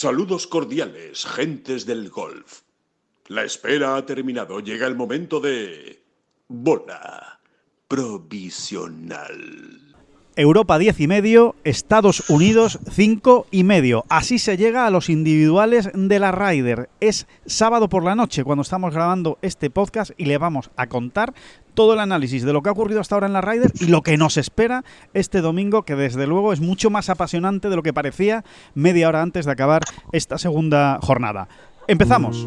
Saludos cordiales, gentes del golf. La espera ha terminado. Llega el momento de... Bola provisional. Europa 10 y medio, Estados Unidos 5 y medio. Así se llega a los individuales de la Ryder. Es sábado por la noche cuando estamos grabando este podcast y le vamos a contar todo el análisis de lo que ha ocurrido hasta ahora en la Ryder y lo que nos espera este domingo, que desde luego es mucho más apasionante de lo que parecía media hora antes de acabar esta segunda jornada. Empezamos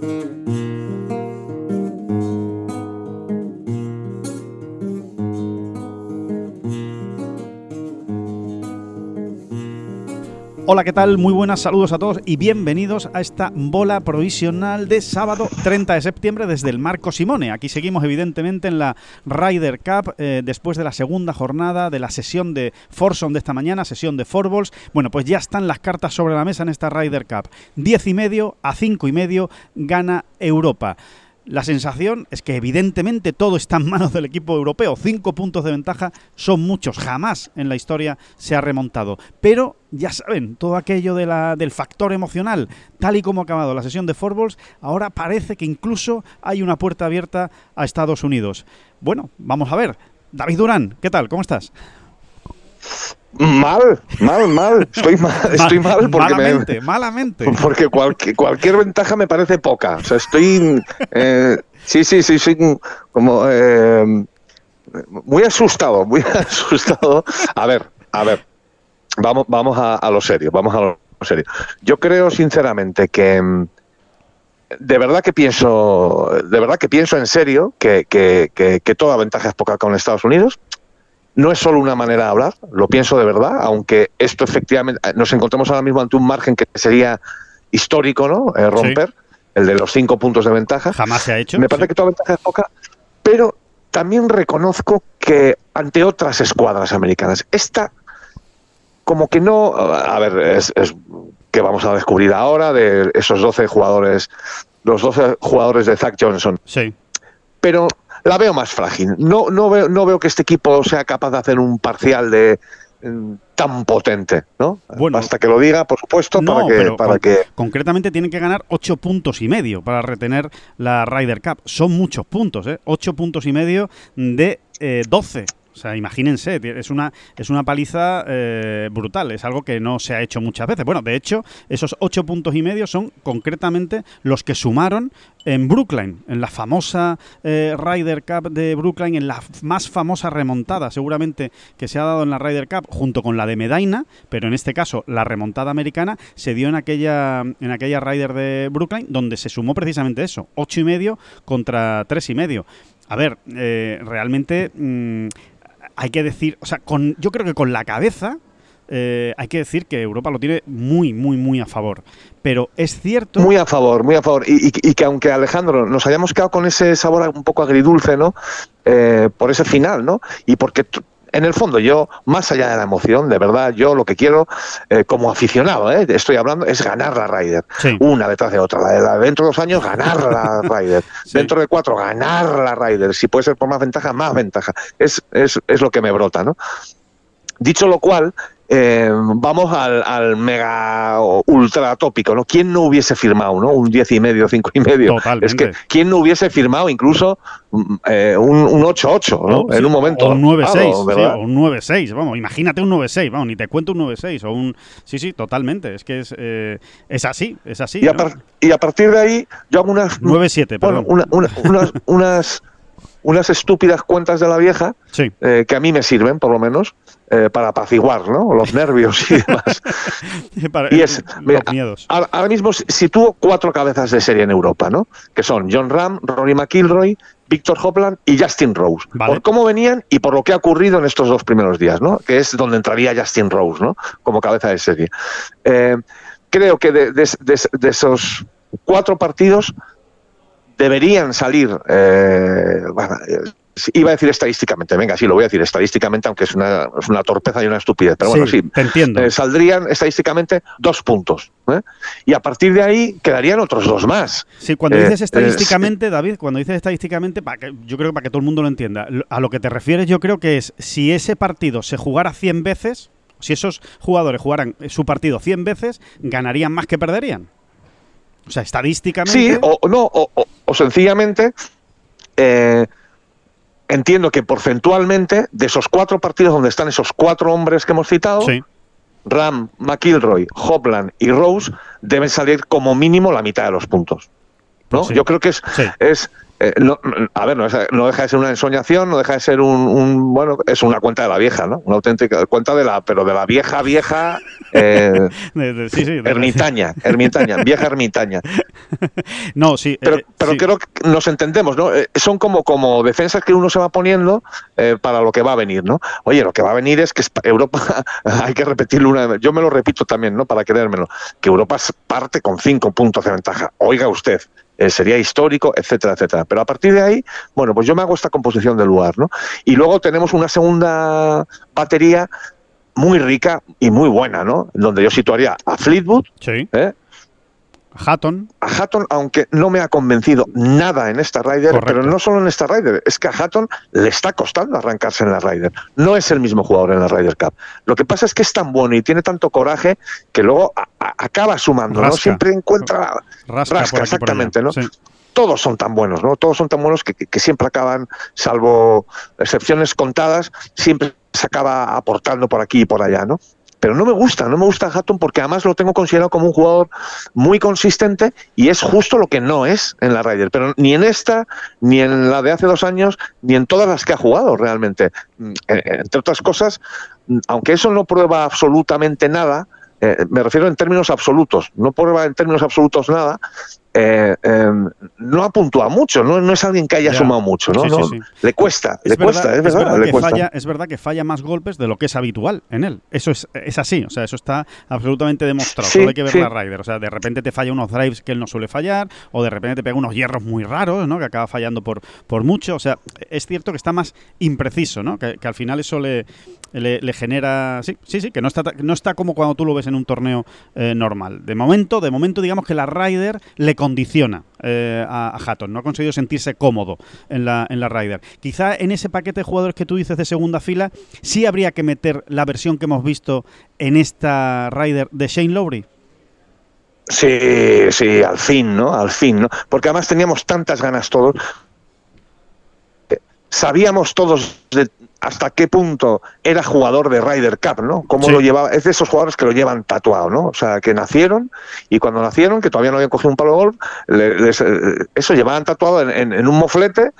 Música Hola, ¿qué tal? Muy buenas saludos a todos y bienvenidos a esta bola provisional de sábado 30 de septiembre desde el Marco Simone. Aquí seguimos evidentemente en la Ryder Cup eh, después de la segunda jornada de la sesión de Forson de esta mañana, sesión de Forballs. Bueno, pues ya están las cartas sobre la mesa en esta Ryder Cup. 10 y medio a 5 y medio gana Europa. La sensación es que evidentemente todo está en manos del equipo europeo. Cinco puntos de ventaja son muchos. Jamás en la historia se ha remontado. Pero ya saben, todo aquello del factor emocional, tal y como ha acabado la sesión de Forballs, ahora parece que incluso hay una puerta abierta a Estados Unidos. Bueno, vamos a ver. David Durán, ¿qué tal? ¿Cómo estás? Mal, mal, mal. Estoy mal, estoy mal porque malamente, malamente. Porque cualquier, cualquier ventaja me parece poca. O sea, estoy. Eh, sí, sí, sí, soy como. Eh, muy asustado, muy asustado. A ver, a ver. Vamos, vamos a, lo serio, vamos a lo serio. Yo creo sinceramente que. Mm, de verdad que pienso, de verdad que pienso en serio que, que, que toda ventaja es poca con Estados Unidos no es solo una manera de hablar, lo pienso de verdad, aunque esto efectivamente eh, nos encontramos ahora mismo ante un margen que sería histórico, ¿no? Eh, romper, el de los cinco puntos de ventaja. Jamás se ha hecho. Me parece que toda ventaja es poca, pero también reconozco que ante otras escuadras americanas, esta como que no, a ver, es, es que vamos a descubrir ahora de esos 12 jugadores, los 12 jugadores de Zach Johnson. Sí. Pero la veo más frágil. No, no, veo, no veo que este equipo sea capaz de hacer un parcial de mm, tan potente, ¿no? Bueno, Hasta que lo diga, por supuesto, para que, para que... Concretamente tienen que ganar ocho puntos y medio para retener la Ryder Cup. Son muchos puntos, ¿eh? Ocho puntos y medio de eh, 12 o sea, imagínense, es una, es una paliza eh, brutal, es algo que no se ha hecho muchas veces. Bueno, de hecho, esos ocho puntos y medio son concretamente los que sumaron en Brookline, en la famosa eh, Ryder Cup de Brookline, en la más famosa remontada seguramente que se ha dado en la Ryder Cup, junto con la de Medina, pero en este caso la remontada americana se dio en aquella, en aquella Ryder de Brookline, donde se sumó precisamente eso, ocho y medio contra tres y medio. A ver, eh, realmente mm, hay que decir, o sea, con, yo creo que con la cabeza eh, hay que decir que Europa lo tiene muy, muy, muy a favor. Pero es cierto. Muy a favor, muy a favor. Y, que aunque Alejandro nos hayamos quedado con ese sabor un poco agridulce, ¿no? Eh, por ese final, ¿no? Y porque en el fondo yo, más allá de la emoción, de verdad, yo lo que quiero eh, como aficionado, eh, estoy hablando, es ganar la Ryder. Una detrás de otra. dentro de dos años, ganar la Ryder. Dentro de cuatro, ganar la Ryder. Si puede ser por más ventaja, más ventaja. Es, es, es lo que me brota, ¿no? Dicho lo cual, eh, vamos al, mega ultra tópico, ¿no? ¿Quién no hubiese firmado, ¿no? Un 10 y medio, 5 y medio. Es que, ¿quién no hubiese firmado incluso mm, eh, un, 8-8, ¿no? en un momento. O un 9-6, o un 9-6, vamos, imagínate un 9-6, vamos, ni te cuento un 9-6, o un... Sí, sí, totalmente, es que es, eh, es así, es así. Y, a y, a partir de ahí, yo hago unas... 9-7, perdón. unas, unas unas estúpidas cuentas de la vieja eh, que a mí me sirven, por lo menos, eh, para apaciguar ¿no? los nervios y demás. y es, Ahora, mismo sitúo cuatro cabezas de serie en Europa, ¿no? que son John Ram, Rory McIlroy, Víctor Hopland y Justin Rose. Vale. Por cómo venían y por lo que ha ocurrido en estos dos primeros días, ¿no? Que es donde entraría Justin Rose, ¿no? Como cabeza de serie. Eh, creo que de, de- de- de esos cuatro partidos deberían salir, eh, bueno, eh, iba a decir estadísticamente, venga, sí, lo voy a decir estadísticamente, aunque es una, es una torpeza y una estupidez, pero bueno, sí, te entiendo. eh, saldrían estadísticamente dos puntos. ¿eh? Y a partir de ahí quedarían otros dos más. Sí, cuando Eh, dices estadísticamente, David, cuando dices estadísticamente, para que, yo creo que para que todo el mundo lo entienda, a lo que te refieres yo creo que es si ese partido se jugara 100 veces, si esos jugadores jugaran su partido 100 veces, ganarían más que perderían. O sea, estadísticamente... Sí, o no, o, o- o sencillamente eh, entiendo que porcentualmente de esos cuatro partidos donde están esos cuatro hombres que hemos citado, Sí. Ram, McIlroy, Hopland y Rose deben salir como mínimo la mitad de los puntos. ¿No? Sí. Yo creo que es, Sí. es eh, no- a ver, no, no deja de ser una ensoñación, no deja de ser un, un- bueno, es una cuenta de la vieja, ¿no? Una auténtica cuenta de la, pero de la vieja, vieja, eh, sí, ermitaña, ermitaña, vieja ermitaña. No, sí. Pero, eh, pero sí. creo que nos entendemos, ¿no? Eh, son como, como defensas que uno se va poniendo para lo que va a venir, ¿no? Oye, lo que va a venir es que Europa, hay que repetirlo una vez, yo me lo repito también, ¿no? Para creérmelo, que Europa parte con cinco puntos de ventaja. Oiga usted, eh, sería histórico, etcétera, etcétera. Pero a partir de ahí, bueno, pues yo me hago esta composición del lugar, ¿no? Y luego tenemos una segunda batería muy rica y muy buena, ¿no? Donde yo situaría a Fleetwood, Sí. ¿eh? Hatton. a Hatton, aunque no me ha convencido nada en esta Ryder, Correcto. pero no solo en esta Ryder, es que a Hatton le está costando arrancarse en la Ryder. No es el mismo jugador en la Ryder Cup. Lo que pasa es que es tan bueno y tiene tanto coraje que luego a- a- acaba sumando, ¿no? Siempre encuentra Rasca, aquí, exactamente, ¿no? Sí. todos son tan buenos, ¿no? Todos son tan buenos que, que- que siempre acaban, salvo excepciones contadas, siempre se acaba aportando por aquí y por allá, ¿no? Pero no me gusta, no me gusta Hatton porque además lo tengo considerado como un jugador muy consistente y es justo lo que no es en la Ryder. Pero ni en esta, ni en la de hace dos años, ni en todas las que ha jugado realmente. Mm, eh, Entre otras cosas, mm, aunque eso no prueba absolutamente nada, eh, me refiero en términos absolutos, no prueba en términos absolutos nada, eh, eh, no ha puntuado mucho, no, no es alguien que haya Ya. sumado mucho, ¿no? Sí, sí, No. Le cuesta, Es le cuesta, verdad, es verdad, verdad le que cuesta. falla, es verdad que falla más golpes de lo que es habitual en él. Eso es, es así, o sea, eso está absolutamente demostrado. Solo hay que ver la Ryder. O sea, de repente te falla unos drives que él no suele fallar, o de repente te pega unos hierros muy raros, ¿no? Que acaba fallando por, por mucho. O sea, es cierto que está más impreciso, ¿no? Que, que al final eso le, le, genera. Sí, sí, sí, que no está, no está como cuando tú lo ves en un torneo eh, normal. De momento, de momento, digamos que la Ryder le condiciona eh, a, Hatton. No ha conseguido sentirse cómodo en la, en la. Quizá en ese paquete de jugadores que tú dices de segunda fila, sí habría que meter la versión que hemos visto en esta Ryder de Shane Lowry. Sí, sí, al fin, ¿no? Al fin, ¿no? Porque además teníamos tantas ganas todos. Eh, Sabíamos todos de hasta qué punto era jugador de Ryder Cup, ¿no? Cómo Sí. lo llevaba. Es de esos jugadores que lo llevan tatuado, ¿no? O sea, que nacieron y cuando nacieron, que todavía no habían cogido un palo de golf, le- les, eh, eso llevaban tatuado en, en- en un moflete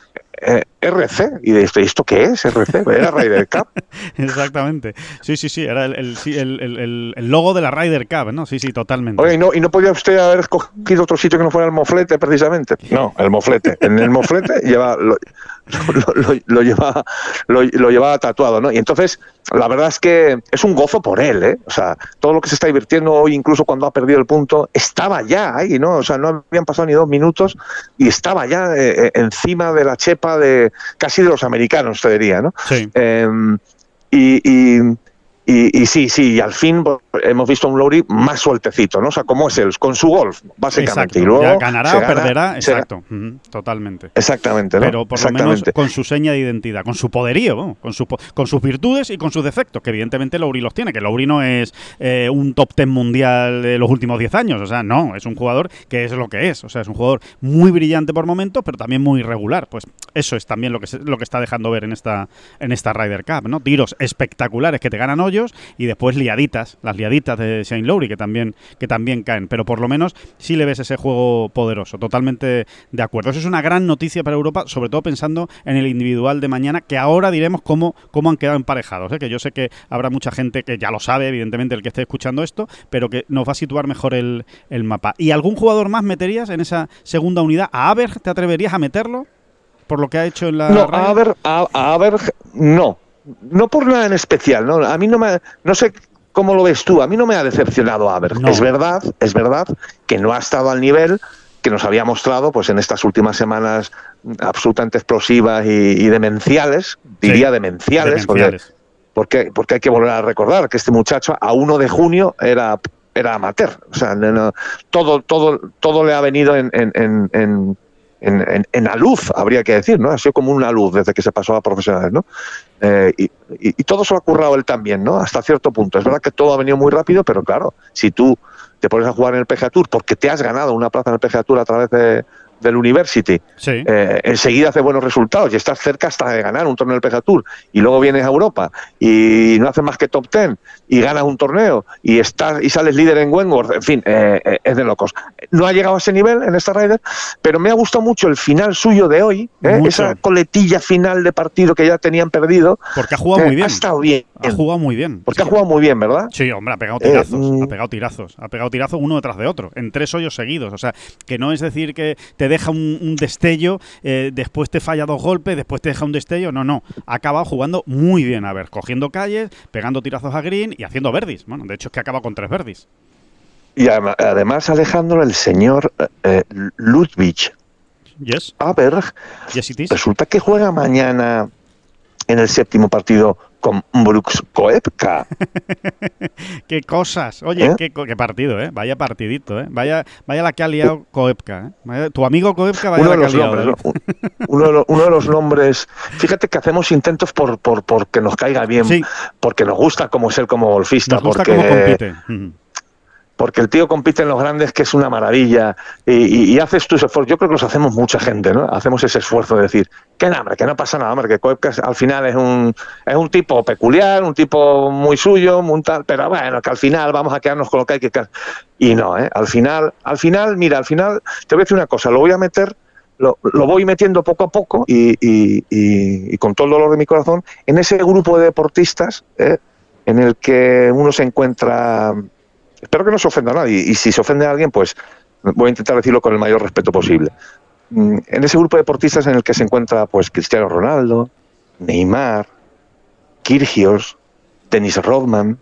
eh, RC. Y de esto, ¿y esto qué es? RC. Era Ryder Cup. Exactamente. Sí, sí, sí. Era el, el- sí, el- logo de la Ryder Cup, ¿no? Sí, sí, totalmente. Oye, ¿y no, ¿y no podía usted haber escogido otro sitio que no fuera el moflete, precisamente? No, el moflete. En el moflete lleva, lo, lo- lo- lo lleva, lo, lo llevaba tatuado, ¿no? Y entonces, la verdad es que es un gozo por él, ¿eh? O sea, todo lo que se está divirtiendo hoy, incluso cuando ha perdido el punto, estaba ya ahí, ¿no? O sea, no habían pasado ni dos minutos y estaba ya eh, eh, encima de la chepa de casi de los americanos, te diría, ¿no? Sí. Eh, y, y- y- y sí, sí, y al fin pues, hemos visto a un Lowry más sueltecito, ¿no? O sea, como es él, con su golf, básicamente. Exacto. Y luego ya ganará o gana- perderá, exacto. Totalmente. Exactamente, ¿no? Pero por lo menos con su seña de identidad, con su poderío, ¿no? con, su, con sus virtudes y con sus defectos, que evidentemente Lowry los tiene, que Lowry no es eh, un top ten mundial de los últimos 10 años, o sea, no, es un jugador que es lo que es, o sea, es un jugador muy brillante por momentos, pero también muy irregular, pues eso es también lo que, se- lo que está dejando ver en esta, en esta Ryder Cup, ¿no? Tiros espectaculares que te ganan y después liaditas, las liaditas de Shane Lowry que también, que también caen, pero por lo menos sí le ves ese juego poderoso, totalmente de acuerdo. Eso es una gran noticia para Europa, sobre todo pensando en el individual de mañana, que ahora diremos cómo, cómo han quedado emparejados, ¿eh? que yo sé que habrá mucha gente que ya lo sabe, evidentemente, el que esté escuchando esto, pero que nos va a situar mejor el, el mapa. ¿Y algún jugador más meterías en esa segunda unidad? ¿A Aberg te atreverías a meterlo? por lo que ha hecho en la. No, a ver, a, ver, no. No por nada en especial, ¿no? A mí no me. No sé cómo lo ves tú. A mí no me ha decepcionado a ver. Es verdad, es verdad que no ha estado al nivel que nos había mostrado pues en estas últimas semanas absolutamente explosivas y, demenciales, diría demenciales, demenciales. Porque, porque, hay que volver a recordar que este muchacho a 1 de junio era, era amateur. O sea, todo, todo, todo le ha venido en, en, en, en, la luz, habría que decir, ¿no? Ha sido como una luz desde que se pasó a profesionales, ¿no? Eh, y, y, todo se lo ha currado él también, ¿no? Hasta cierto punto. Es verdad que todo ha venido muy rápido, pero claro, si tú te pones a jugar en el PGA Tour porque te has ganado una plaza en el PGA Tour a través de, del University, eh, enseguida hace buenos resultados y estás cerca hasta de ganar un torneo del PGA Tour y luego vienes a Europa y no haces más que top ten y ganas un torneo y estás y sales líder en Wentworth, en fin, eh, eh, es de locos. No ha llegado a ese nivel en esta Ryder, pero me ha gustado mucho el final suyo de hoy, esa coletilla final de partido que ya tenían perdido. Porque ha jugado muy bien. Ha estado bien. Ha jugado muy bien. Porque ha jugado muy bien, ¿verdad? Sí, hombre, ha pegado tirazos. Mm. ha pegado tirazos. Ha pegado tirazos uno detrás de otro, en tres hoyos seguidos. O sea, que no es decir que te deja un, destello, eh, después te falla dos golpes, después te deja un destello. No, no. Ha acabado jugando muy bien. A ver, cogiendo calles, pegando tirazos a green y haciendo verdis. Bueno, de hecho es que acaba con tres verdis. Y además, Alejandro, el señor eh, Ludwig yes. Aberg, yes resulta que juega mañana en el séptimo partido con Brooks Koepka. qué cosas. Oye, ¿Eh? qué, partido, ¿eh? Vaya partidito, ¿eh? Vaya, vaya la que ha liado Koepka. ¿eh? tu amigo Koepka vaya uno la que ha liado. ¿eh? uno, de los, nombres. Fíjate que hacemos intentos por, por, que nos caiga bien, porque nos gusta como ser como golfista. Nos gusta porque, cómo compite porque el tío compite en los grandes, que es una maravilla, y, haces tus esfuerzos. Yo creo que los hacemos mucha gente, ¿no? Hacemos ese esfuerzo de decir, que no, hombre, que no pasa nada, hombre, que Koepka al final es un, es un tipo peculiar, un tipo muy suyo, muy tal, pero bueno, que al final vamos a quedarnos con lo que hay que quedar. Y no, ¿eh? Al final, al final, mira, al final, te voy a decir una cosa, lo voy a meter lo, voy metiendo poco a poco y, y, con todo el dolor de mi corazón en ese grupo de deportistas ¿eh? en el que uno se encuentra Espero que no se ofenda a nadie y si se ofende a alguien, pues voy a intentar decirlo con el mayor respeto posible. Mm, en ese grupo de deportistas en el que se encuentra pues Cristiano Ronaldo, Neymar, Kirgios, Dennis Rodman,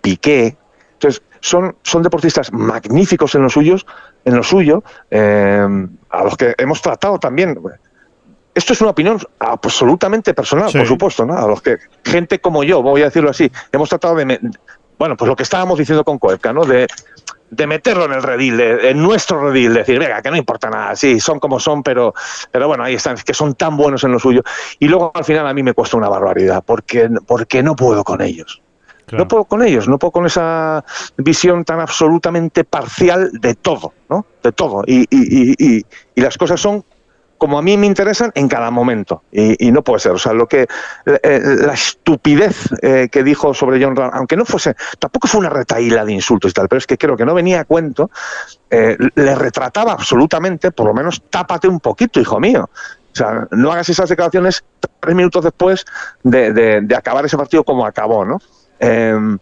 Piqué. Entonces, son, son deportistas magníficos en los suyos, en lo suyo, eh, a los que hemos tratado también. Esto es una opinión absolutamente personal, por supuesto, ¿no? A los que gente como yo, voy a decirlo así, hemos tratado de, bueno, pues lo que estábamos diciendo con Coepka, ¿no? De, meterlo en el redil, en nuestro redil, decir, venga, que no importa nada, sí, son como son, pero, pero bueno, ahí están, que son tan buenos en lo suyo. Y luego al final a mí me cuesta una barbaridad, porque, porque no puedo con ellos. No puedo con ellos, no puedo con esa visión tan absolutamente parcial de todo, ¿no? De todo. Y, y, y, y las cosas son como a mí me interesan en cada momento. Y, no puede ser. O sea, lo que eh, la estupidez eh, que dijo sobre John Ram, aunque no fuese, tampoco fue una retaíla de insultos y tal, pero es que creo que no venía a cuento, eh, le retrataba absolutamente, por lo menos tápate un poquito, hijo mío. O sea, no hagas esas declaraciones tres minutos después de, acabar ese partido como acabó, ¿no? Em,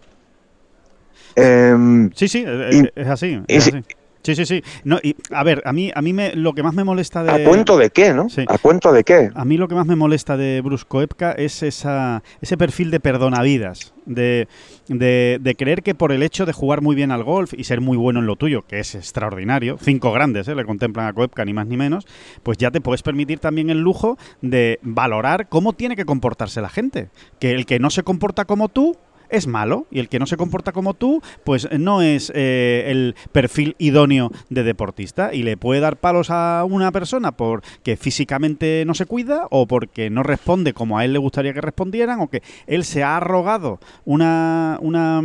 em, sí, sí, es, así. Es así. Sí, sí, sí. No, y, a ver, a mí, a mí me, lo que más me molesta de... ¿A cuento de qué, no? ¿A cuento de qué? A mí lo que más me molesta de Brusco Epka es esa, ese perfil de perdonavidas, de, de, de, creer que por el hecho de jugar muy bien al golf y ser muy bueno en lo tuyo, que es extraordinario, cinco grandes ¿eh? le contemplan a Koepka, ni más ni menos, pues ya te puedes permitir también el lujo de valorar cómo tiene que comportarse la gente. Que el que no se comporta como tú es malo y el que no se comporta como tú, pues no es eh, el perfil idóneo de deportista. Y le puede dar palos a una persona porque físicamente no se cuida o porque no responde como a él le gustaría que respondieran o que él se ha arrogado una, una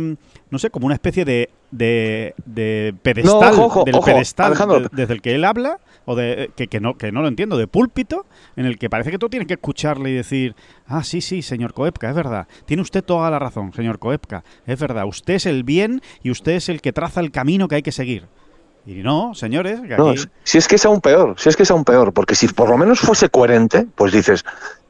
no sé, como una especie de, de, de pedestal, del pedestal desde el que él habla o de que, que, no que no lo entiendo, de púlpito en el que parece que tú tienes que escucharle y decir, ah, sí, sí, señor Coepka, es verdad, tiene usted toda la razón, señor Coepka, es verdad, usted es el bien y usted es el que traza el camino que hay que seguir. Y no, señores, si es que es aún peor, si es que es aún peor, porque si por lo menos fuese coherente, pues dices,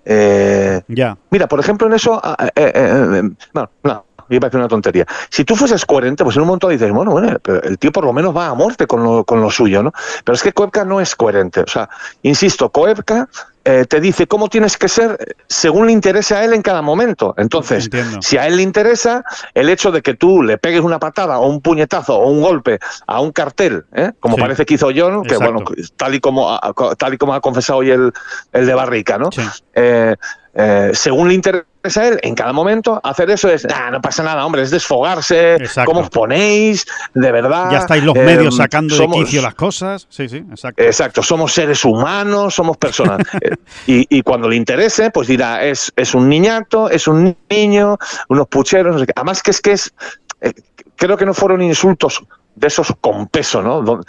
eh, ya. Mira, por ejemplo, en eso, ah, eh, eh, no, no, a decir una tontería. Si tú fueses coherente, pues en un momento dices, bueno, bueno, pero el tío por lo menos va a muerte con lo, con lo suyo, ¿no? Pero es que Koepka no es coherente. O sea, insisto, Koepka eh, te dice cómo tienes que ser según le interese a él en cada momento. Entonces, Entiendo. si a él le interesa el hecho de que tú le pegues una patada o un puñetazo o un golpe a un cartel, ¿eh? como Sí. parece que hizo John, que Exacto. bueno, tal y como ha- tal y como ha confesado hoy el, el de Barrica, ¿no? Sí. Eh, eh, según le interesa a él en cada momento, hacer eso es, "Ah, no pasa nada, hombre, es desfogarse, Exacto. cómo os ponéis, de verdad. Ya estáis los eh, medios sacando somos- de quicio las cosas. Sí, sí, exacto. Exacto, somos seres humanos, somos personas. Eh, y, y cuando le interese, pues dirá, es, es un niñato, es un niño, unos pucheros, no sé qué. Además que es que es, eh, creo que no fueron insultos de esos con peso, ¿no?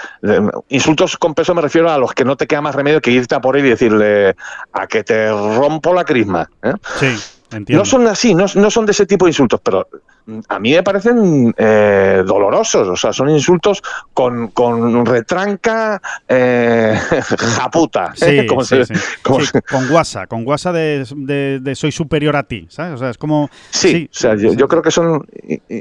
Insultos con peso me refiero a los que no te queda más remedio que irte a por él y decirle a que te rompo la crisma. ¿eh? Sí, entiendo. No son así, no, no son de ese tipo de insultos, pero mm, a mí me parecen eh, dolorosos, o sea, son insultos con, con retranca eh, japuta. Sí, como sí, se- sí. como Sí, se- con guasa, con guasa de, de- de soy superior a ti, ¿sabes? O sea, es como... sí, o sea, yo, creo que son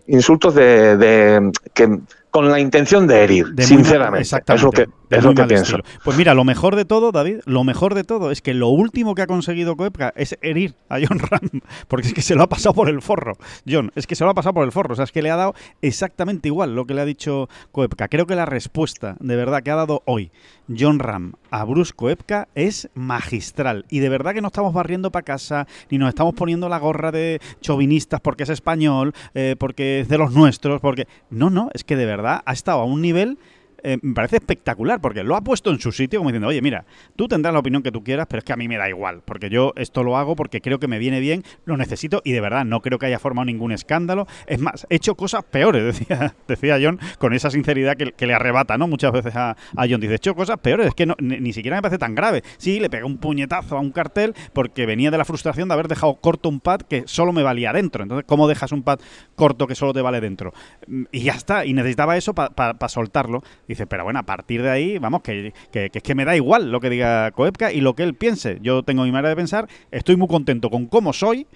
insultos de, de- que con la intención de herir, De muy mal- sinceramente. exactamente. es lo que, es lo que pienso. estilo. Pues mira, lo mejor de todo, David, lo mejor de todo es que lo último que ha conseguido Koepka es herir a John Ram, porque es que se lo ha pasado por el forro. John, es que se lo ha pasado por el forro, o sea, es que le ha dado exactamente igual lo que le ha dicho Koepka. Creo que la respuesta de verdad que ha dado hoy John Ram a Bruce Koepka es magistral y de verdad que no estamos barriendo para casa ni nos estamos poniendo la gorra de chauvinistas porque es español, eh, porque es de los nuestros, porque no, no, es que de verdad ha estado a un nivel eh, me parece espectacular porque lo ha puesto en su sitio como diciendo, oye, mira, tú tendrás la opinión que tú quieras, pero es que a mí me da igual, porque yo esto lo hago porque creo que me viene bien, lo necesito y de verdad no creo que haya formado ningún escándalo. Es más, he hecho cosas peores, decía, decía John, con esa sinceridad que, le arrebata, ¿no? Muchas veces a, a John. Dice, he hecho cosas peores, es que no, ni, siquiera me parece tan grave. Sí, le pegué un puñetazo a un cartel porque venía de la frustración de haber dejado corto un pad que solo me valía dentro. Entonces, ¿cómo dejas un pad corto que solo te vale dentro? Mm, Y ya está, y necesitaba eso para soltarlo. Pero bueno, a partir de ahí, vamos, que, que, es que me da igual lo que diga Koepka y lo que él piense. Yo tengo mi manera de pensar, estoy muy contento con cómo soy.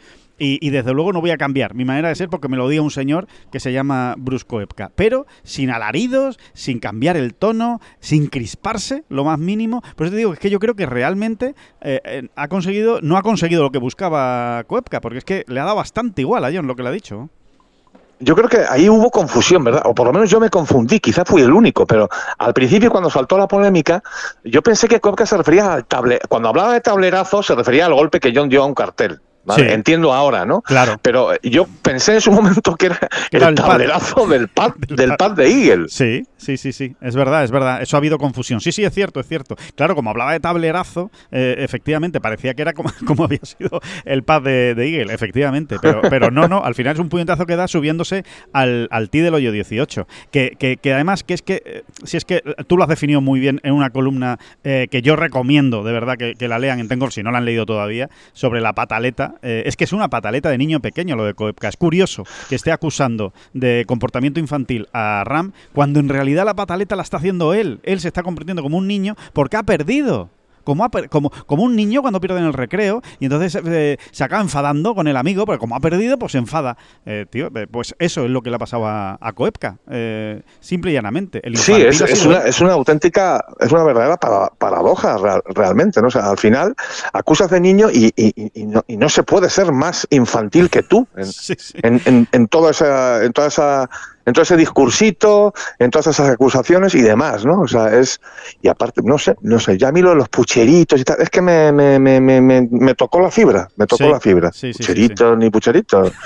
Y, y, desde luego no voy a cambiar mi manera de ser porque me lo diga un señor que se llama Bruce Koepka. Pero sin alaridos, sin cambiar el tono, sin crisparse, lo más mínimo. Por eso te digo que es que yo creo que realmente eh, eh, ha conseguido, no ha conseguido lo que buscaba Koepka, porque es que le ha dado bastante igual a John lo que le ha dicho. Yo creo que ahí hubo confusión, ¿verdad? O por lo menos yo me confundí, quizás fui el único, pero al principio cuando saltó la polémica, yo pensé que Koepka se refería al tablerazo. Cuando hablaba de tablerazo, se refería al golpe que John dio a un cartel. ¿vale? Sí. Entiendo ahora, ¿no? Claro. Pero yo pensé en su momento que era, el pad. tablerazo del pad, Del pad de Eagle. Sí, sí, sí, sí. Es verdad, es verdad. Eso ha habido confusión. Sí, sí, es cierto, es cierto. Claro, como hablaba de tablerazo, eh, efectivamente, parecía que era como, había sido el pad de, de Eagle, efectivamente. Pero, pero no, no, al final es un puñetazo que da subiéndose al, al T del hoyo 18. Que, que, que además, que es que, eh, si es que tú lo has definido muy bien en una columna eh, que yo recomiendo, de verdad, que, la lean en Tengor, si no la han leído todavía, sobre la pataleta. Eh, es que es una pataleta de niño pequeño lo de Koepka. Es curioso que esté acusando de comportamiento infantil a Ram cuando en realidad la pataleta la está haciendo él. Él se está convirtiendo como un niño porque ha perdido. Como, ha per- como, como un niño cuando pierde en el recreo y entonces eh, se acaba enfadando con el amigo, pero como ha perdido, pues se enfada. Eh, tío, eh, pues eso es lo que le ha pasado a, a Koepka, eh, simple y llanamente. El Sí, es, una, él. es una auténtica, es una verdadera para- paradoja real- realmente, ¿no? O sea, al final acusas de niño y, y- y- y no, y no se puede ser más infantil que tú en, Sí, sí. en, en- en toda esa, en toda esa, en todo ese discursito, en todas esas acusaciones y demás, ¿no? O sea, es y aparte, no sé, no sé, ya a mí lo de los pucheritos y tal, es que me, me, me, me, tocó la fibra, me tocó Sí, la fibra. sí, pucheritos ni pucheritos.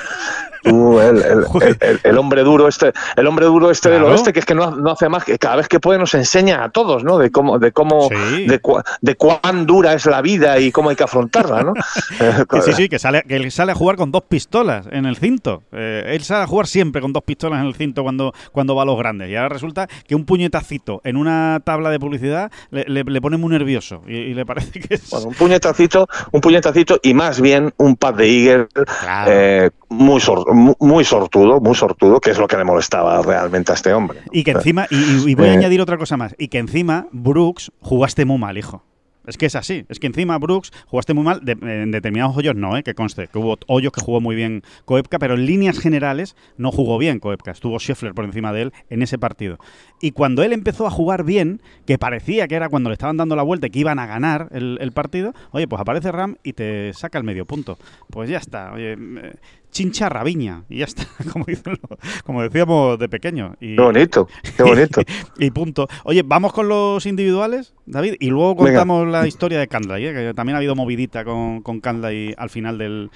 Tú, el, el- el- el- el hombre duro este, el hombre duro este Claro. del oeste, que es que no, no hace más que cada vez que puede nos enseña a todos, ¿no? De cómo, de cómo, Sí. de, cua- de cuán dura es la vida y cómo hay que afrontarla, ¿no? Eh, Que sí, sí, que sale, que él sale a jugar con dos pistolas en el cinto. Eh, él sale a jugar siempre con dos pistolas en el cinto cuando, cuando va a los grandes. Y ahora resulta que un puñetacito en una tabla de publicidad le, le- le pone muy nervioso. Y, y le parece que es. Bueno, un puñetacito, un puñetacito y más bien un pad de Eagle Claro. eh, muy, sor- muy sortudo, muy sortudo, que es lo que le molestaba realmente a este hombre. Y que encima, y voy a Eh. añadir otra cosa más, y que encima, Brooks, jugaste muy mal, hijo. Es que es así. Es que encima Brooks jugaste muy mal. en determinados hoyos no, ¿eh? que conste. Que hubo hoyos que jugó muy bien Koepka, pero en líneas generales no jugó bien Koepka. Estuvo Scheffler por encima de él en ese partido. Y cuando él empezó a jugar bien, que parecía que era cuando le estaban dando la vuelta y que iban a ganar el, el partido, oye, pues aparece Ram y te saca el medio punto. Pues ya está. Oye, chincha rabiña y ya está, como, como decíamos de pequeño. Y, qué bonito, qué bonito. Y, punto. Oye, vamos con los individuales, David, y luego contamos la historia de Candlay, ¿eh? que también ha habido movidita con, con Candlay al final del,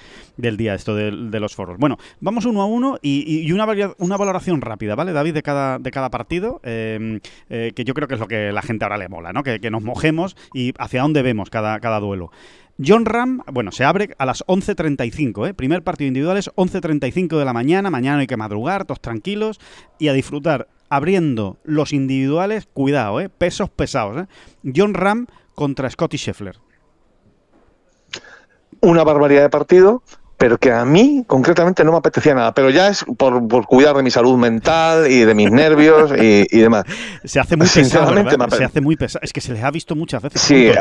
día, esto de, los foros. Bueno, vamos uno a uno y, una, una valoración rápida, ¿vale, David, de cada, de cada partido, em, eh, que yo creo que es lo que la gente ahora le mola, ¿no? Que, que nos mojemos y hacia dónde vemos cada, cada duelo. John Ram, bueno, se abre a las 11.35, ¿eh? Primer partido individual es 11.35 de la mañana, mañana hay que madrugar, todos tranquilos y a disfrutar. Abriendo los individuales, cuidado, ¿eh? Pesos pesados, ¿eh? John Ram contra Scotty Scheffler. Una barbaridad de partido, pero que a mí concretamente no me apetecía nada. Pero ya es por, cuidar de mi salud mental y de mis nervios y, demás. Se hace muy pesado. Se hace muy pesado. Es que se les ha visto muchas veces. Sí,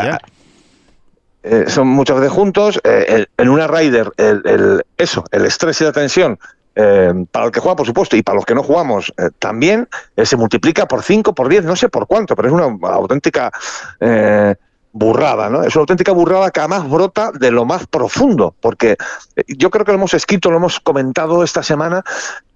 eh, son muchas veces juntos. Eh, en una Rider, el, eso, el estrés y la tensión, eh, para el que juega, por supuesto, y para los que no jugamos también, se multiplica por 5, por 10, no sé por cuánto, pero es una auténtica burrada, ¿no? Es una auténtica burrada que además brota de lo más profundo, porque yo creo que lo hemos escrito, lo hemos comentado esta semana,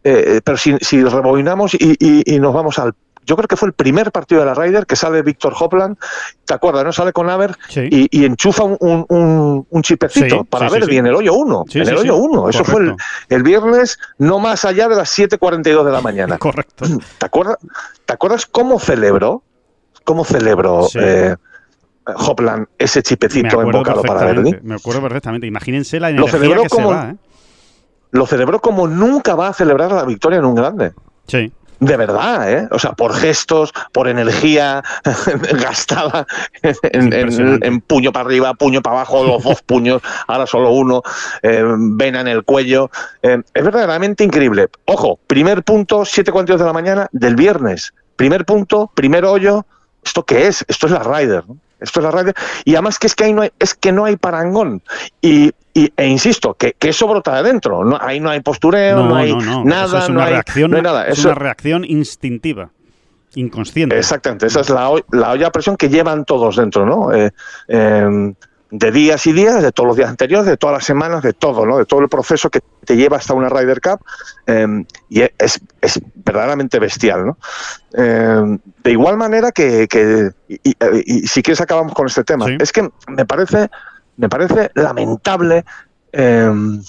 pero si, si rebobinamos y, nos vamos al yo creo que fue el primer partido de la Ryder que sale Víctor Hopland, ¿te acuerdas? no Sale con Aver y, enchufa un, un, chipecito para ver bien el hoyo 1. en el hoyo 1. Eso fue el, viernes, no más allá de las 7.42 de la mañana. Correcto. ¿Te acuerdas, ¿te acuerdas cómo celebró? ¿Cómo celebró? Eh, Hopland ese chipecito embocado para Verdi. Me acuerdo perfectamente. Imagínense la energía lo celebró que como, se va, ¿eh? Lo celebró como nunca va a celebrar la victoria en un grande. Sí de verdad, ¿eh? O sea, por gestos, por energía gastada en, puño para arriba, puño para abajo, los dos puños, ahora solo uno, eh, vena en el cuello. Eh, es verdaderamente increíble. Ojo, primer punto, 7.42 de la mañana del viernes. Primer punto, primer hoyo. ¿Esto qué es? Esto es la Ryder. ¿no? Esto es la Ryder. Y además que es que ahí no hay, es que no hay parangón. Y y, e insisto, que, eso brota de adentro. No, ahí no hay postureo, no, hay nada, es una reacción, nada. Es una reacción instintiva, inconsciente. Exactamente, esa es la, la olla a presión que llevan todos dentro, ¿no? Eh, em, de días y días, de todos los días anteriores, de todas las semanas, de todo, ¿no? De todo el proceso que te lleva hasta una Ryder Cup. Em, y es, es, verdaderamente bestial, ¿no? Em, de igual manera que, que y, si quieres acabamos con este tema, es que me parece me parece lamentable. Em,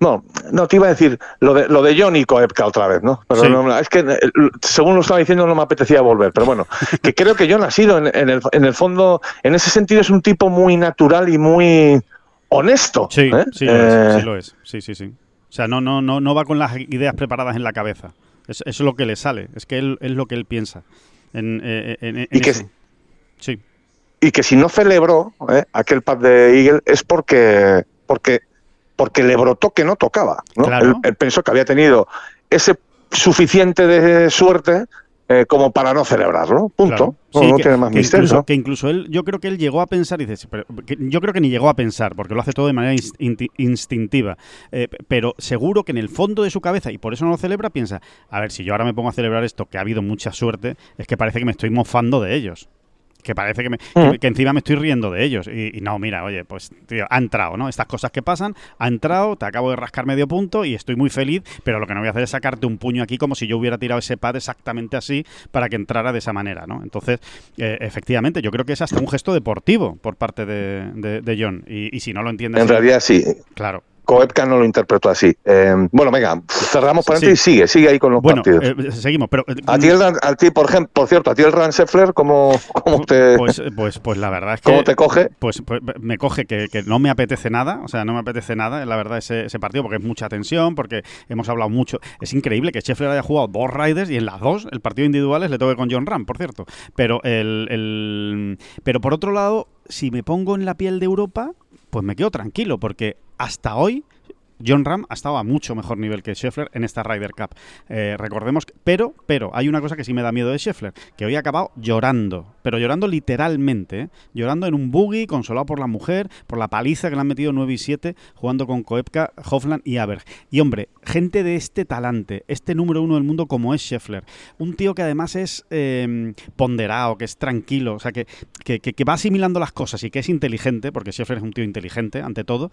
no, no, te iba a decir lo de, lo de Johnny Koepka otra vez, ¿no? Pero es que eh, según lo estaba diciendo no me apetecía volver, pero bueno, que creo que John ha sido en, el, en el fondo, en ese sentido es un tipo muy natural y muy honesto. Sí, ¿eh? sí, lo es, eh, sí lo es, sí, sí, sí. O sea, no, no, no, no va con las ideas preparadas en la cabeza. Es, es lo que le sale, es que él, es lo que él piensa. En, y que, sí y que si no celebró ¿eh? aquel pad de Eagle es porque, porque, porque le brotó que no tocaba. Él, pensó que había tenido ese suficiente de suerte eh, como para no celebrarlo. Punto. no, tiene más misterio. Incluso, que incluso él, yo creo que él llegó a pensar, y dice, yo creo que ni llegó a pensar, porque lo hace todo de manera instintiva. Eh, pero seguro que en el fondo de su cabeza, y por eso no lo celebra, piensa, a ver, si yo ahora me pongo a celebrar esto, que ha habido mucha suerte, es que parece que me estoy mofando de ellos que parece que, me, mm. que, encima me estoy riendo de ellos. Y, no, mira, oye, pues tío, ha entrado, ¿no? Estas cosas que pasan, ha entrado, te acabo de rascar medio punto y estoy muy feliz, pero lo que no voy a hacer es sacarte un puño aquí como si yo hubiera tirado ese pad exactamente así para que entrara de esa manera, ¿no? Entonces, eh, efectivamente, yo creo que es hasta un gesto deportivo por parte de, de, John. Y, si no lo entiendes... En realidad sí. Claro. Koepka no lo interpretó así. Eh, bueno, venga, cerramos por antes y sigue, sigue ahí con los bueno, partidos. Eh, seguimos, pero... A ti, a ti, por ejemplo, por cierto, a ti el Ran Seffler, ¿cómo, cómo te... Pues, pues, pues la verdad es que... ¿Cómo te coge? Pues, pues me coge que, que, no me apetece nada, o sea, no me apetece nada, la verdad, ese, ese, partido, porque es mucha tensión, porque hemos hablado mucho. Es increíble que Scheffler haya jugado dos Riders y en las dos, el partido individuales, le toque con John Ram, por cierto. Pero, el, el... pero por otro lado, si me pongo en la piel de Europa, pues me quedo tranquilo, porque hasta hoy John Ram ha estado a mucho mejor nivel que Scheffler en esta Ryder Cup. Eh, recordemos, que, pero, pero, hay una cosa que sí me da miedo de Scheffler, que hoy ha acabado llorando, pero llorando literalmente, ¿eh? llorando en un buggy, consolado por la mujer, por la paliza que le han metido 9 y 7, jugando con Koepka, Hofland y Aberg. Y hombre, gente de este talante, este número uno del mundo como es Scheffler, un tío que además es em, ponderado, que es tranquilo, o sea, que, que, va asimilando las cosas y que es inteligente, porque Scheffler es un tío inteligente ante todo,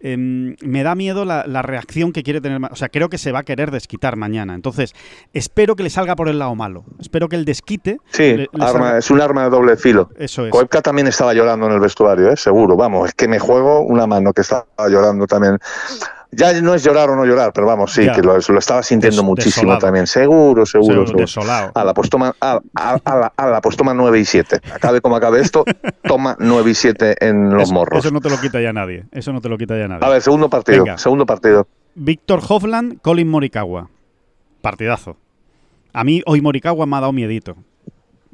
em, me da miedo la, reacción que quiere tener. O sea, creo que se va a querer desquitar mañana. Entonces, espero que le salga por el lado malo. Espero que el desquite. Sí, es un arma de doble filo. Eso es. Koepka también estaba llorando en el vestuario, ¿eh? seguro. Vamos, es que me juego una mano que estaba llorando también ya no es llorar o no llorar, pero vamos, sí, que lo, estaba sintiendo muchísimo también. Seguro, seguro. seguro. A la pues toma, a, la, pues 9 y 7. Acabe como acabe esto, toma 9 y 7 en los morros. Eso no te lo quita ya nadie. Eso no te lo quita ya nadie. A ver, segundo partido. Segundo partido. Víctor Hovland, Colin Morikawa. Partidazo. A mí hoy Morikawa me ha dado miedito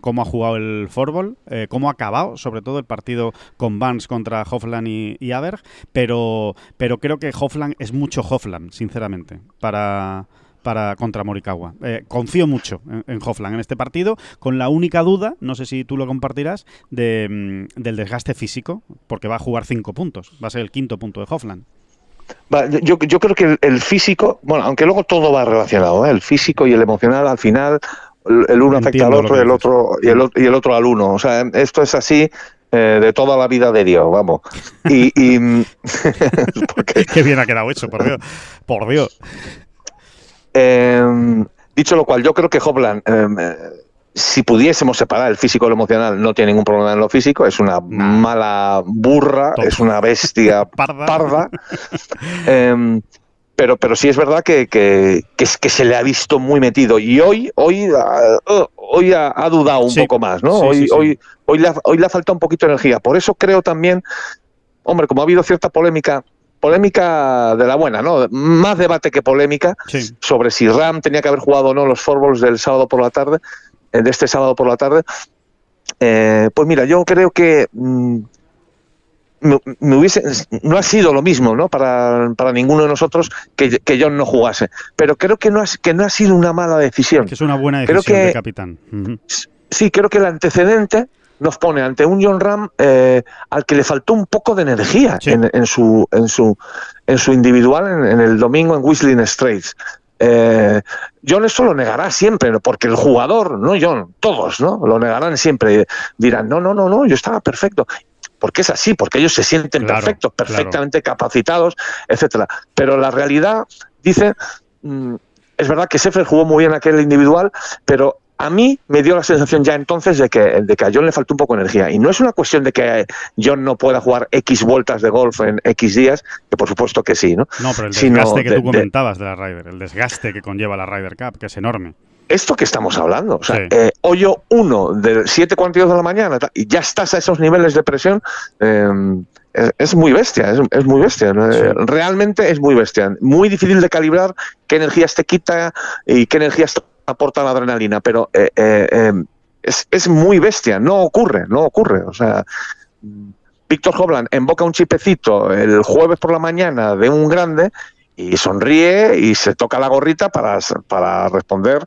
cómo ha jugado el fútbol, eh, cómo ha acabado, sobre todo el partido con Vance contra Hofland y, Aberg, pero, pero creo que Hofland es mucho Hofland, sinceramente, para, para contra Morikawa. Eh, confío mucho en, Hofland en este partido, con la única duda, no sé si tú lo compartirás, de, mm, del desgaste físico, porque va a jugar cinco puntos, va a ser el quinto punto de Hofland. Yo, yo creo que el, físico, bueno, aunque luego todo va relacionado, ¿eh? el físico y el emocional al final el uno afecta al otro y el otro, y el, y el otro al uno. O sea, esto es así eh, de toda la vida de Dios, vamos. Y, Qué bien ha quedado hecho, por Dios. Por Dios. Em, dicho lo cual, yo creo que Hopland, em, si pudiésemos separar el físico y lo emocional, no tiene ningún problema en lo físico. Es una mala burra, es una bestia parda. Em, pero, pero sí es verdad que, que, que, se le ha visto muy metido y hoy, hoy, uh, hoy ha, dudado un poco más, ¿no? hoy, hoy, hoy, le ha, hoy le ha faltado un poquito de energía. Por eso creo también, hombre, como ha habido cierta polémica, polémica de la buena, ¿no? Más debate que polémica sobre si Ram tenía que haber jugado o no los fútbols del sábado por la tarde, eh, de este sábado por la tarde. Eh, pues mira, yo creo que mm, me, hubiese, no ha sido lo mismo ¿no? Para, para ninguno de nosotros que, que, John no jugase. Pero creo que no, ha, que no ha sido una mala decisión. Que es una buena decisión creo de capitán. Sí, creo que el antecedente nos pone ante un John Ram eh, al que le faltó un poco de energía en, en, su, en, su, en su individual en, el domingo en Whistling Straits. Eh, John esto lo negará siempre, porque el jugador, no John, todos, ¿no? Lo negarán siempre. Dirán, no, no, no, no, yo estaba perfecto porque es así, porque ellos se sienten perfectos, perfectamente capacitados, etcétera. Pero la realidad dice, mm, es verdad que Sefer jugó muy bien aquel individual, pero a mí me dio la sensación ya entonces de que, de que a John le faltó un poco de energía. Y no es una cuestión de que John no pueda jugar X vueltas de golf en X días, que por supuesto que sí, ¿no? No, pero el desgaste que tú comentabas de, de la Ryder, el desgaste que conlleva la Ryder Cup, que es enorme esto que estamos hablando. O sea, eh, hoyo 1 de 7.42 de la mañana y ya estás a esos niveles de presión. Em, es, muy bestia, es, muy bestia. Realmente es muy bestia. Muy difícil de calibrar qué energías te quita y qué energías aporta la adrenalina, pero eh, eh, em, es, es, muy bestia. No ocurre, no ocurre. O sea, Víctor Hobland emboca un chipecito el jueves por la mañana de un grande y sonríe y se toca la gorrita para, para responder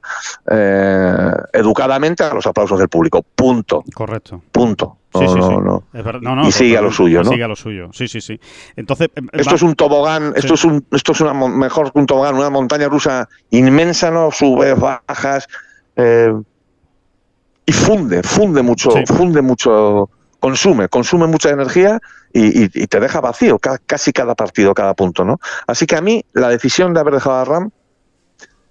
eh, educadamente a los aplausos del público. Punto. Correcto. Punto. sí, sí, y sigue a lo suyo, ¿no? Sigue a lo suyo. Sí, sí, sí. Entonces, em, esto es un tobogán, esto es un, esto es una mejor que un tobogán, una montaña rusa inmensa, ¿no? Sube, bajas. Eh, y funde, funde mucho, funde mucho consume, consume mucha energía y, te deja vacío casi cada partido, cada punto, ¿no? Así que a mí la decisión de haber dejado a Ram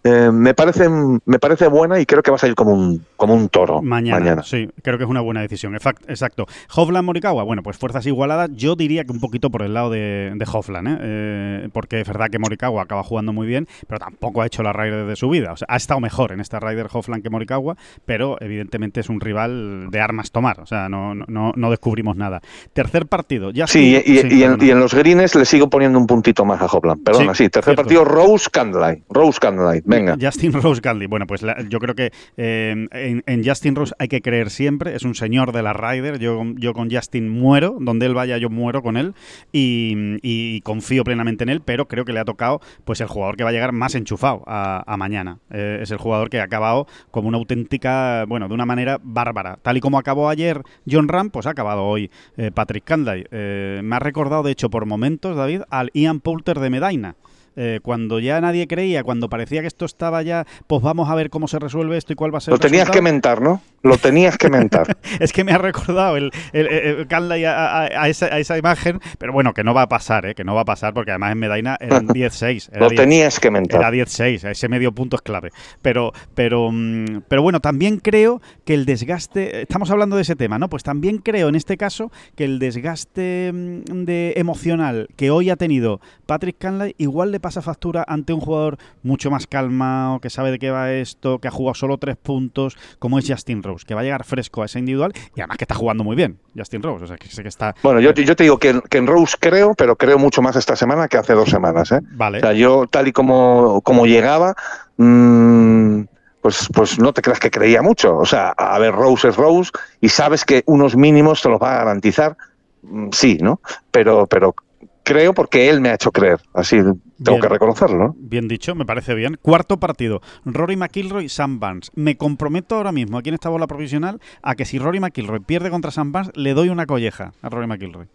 eh, me, parece, me parece buena y creo que va a salir como un, como un toro mañana, Sí, creo que es una buena decisión. Exacto. Hofland Morikawa, bueno, pues fuerzas igualadas. Yo diría que un poquito por el lado de, de Hofland, ¿eh? ¿eh? porque es verdad que Morikawa acaba jugando muy bien, pero tampoco ha hecho la Ryder de su vida. O sea, ha estado mejor en esta Ryder Hofland que Morikawa, pero evidentemente es un rival de armas tomar. O sea, no, no, no descubrimos nada. Tercer partido, ya Sí, y, en, los greens le sigo poniendo un puntito más a Hofland. Perdona, sí, tercer partido Rose Candlelight. Rose Candlelight Justin Rose Gandhi. Bueno, pues yo creo que eh, en, Justin Rose hay que creer siempre. Es un señor de la Ryder. Yo, yo con Justin muero. Donde él vaya, yo muero con él. Y, confío plenamente en él. Pero creo que le ha tocado pues el jugador que va a llegar más enchufado a, mañana. Eh, es el jugador que ha acabado como una auténtica, bueno, de una manera bárbara. Tal y como acabó ayer John Ram, pues ha acabado hoy eh, Patrick Canday. me ha recordado, de hecho, por momentos, David, al Ian Poulter de Medina. Eh, cuando ya nadie creía, cuando parecía que esto estaba ya, pues vamos a ver cómo se resuelve esto y cuál va a ser Lo tenías que mentar, ¿no? Lo tenías que mentar. es que me ha recordado el, el, a, esa, imagen, pero bueno, que no va a pasar, ¿eh? que no va a pasar porque además en Medina eran 10-6. Lo tenías que mentar. Era 10-6, ese medio punto es clave. Pero, pero, mm, pero bueno, también creo que el desgaste, estamos hablando de ese tema, ¿no? Pues también creo en este caso que el desgaste mm, de emocional que hoy ha tenido Patrick Canlay igual le pasa factura ante un jugador mucho más calmado, que sabe de qué va esto, que ha jugado solo tres puntos, como es Justin Rose, que va a llegar fresco a ese individual y además que está jugando muy bien, Justin Rose. O sea, que sé que está. Bueno, yo, yo te digo que, en Rose creo, pero creo mucho más esta semana que hace dos semanas. ¿eh? Vale. O sea, yo tal y como, como llegaba. Mmm, pues, pues no te creas que creía mucho. O sea, a ver, Rose es Rose y sabes que unos mínimos te los va a garantizar. Mm, sí, ¿no? Pero, pero creo porque él me ha hecho creer. Así tengo que reconocerlo. Bien dicho, me parece bien. Cuarto partido, Rory McIlroy, Sam Barnes. Me comprometo ahora mismo aquí en esta bola provisional a que si Rory McIlroy pierde contra Sam Barnes, le doy una colleja a Rory McIlroy.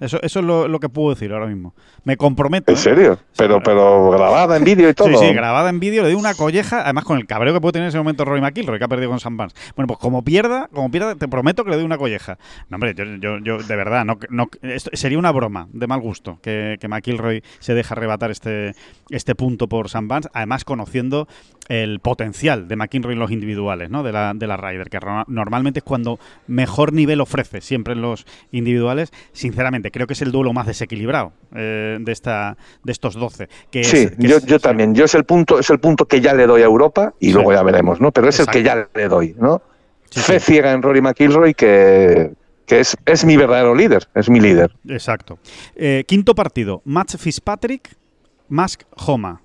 Eso, eso es lo, que puedo decir ahora mismo. Me comprometo. ¿En ¿eh? serio? Pero, pero grabada en vídeo y todo. Sí, sí, grabada en vídeo. Le doy una colleja, además con el cabreo que puede tener en ese momento Roy McIlroy, que ha perdido con Sam Barnes. Bueno, pues como pierda, como pierda, te prometo que le doy una colleja. No, hombre, yo, yo, de verdad, no, no esto sería una broma de mal gusto que, que McIlroy se deja arrebatar este, este punto por Sam Barnes, además conociendo el potencial de McIlroy en los individuales, ¿no? De la, de la Ryder, que normalmente es cuando mejor nivel ofrece siempre en los individuales. Sinceramente, creo que es el duelo más desequilibrado eh, de esta de estos 12. Que sí, yo, yo también. Yo es el punto es el punto que ya le doy a Europa y luego ya veremos, ¿no? Pero es el que ya le doy, ¿no? Fe ciega en Rory McIlroy que que es, es mi verdadero líder, es mi líder. Exacto. Eh, quinto partido, Match Fitzpatrick, Mask Homa.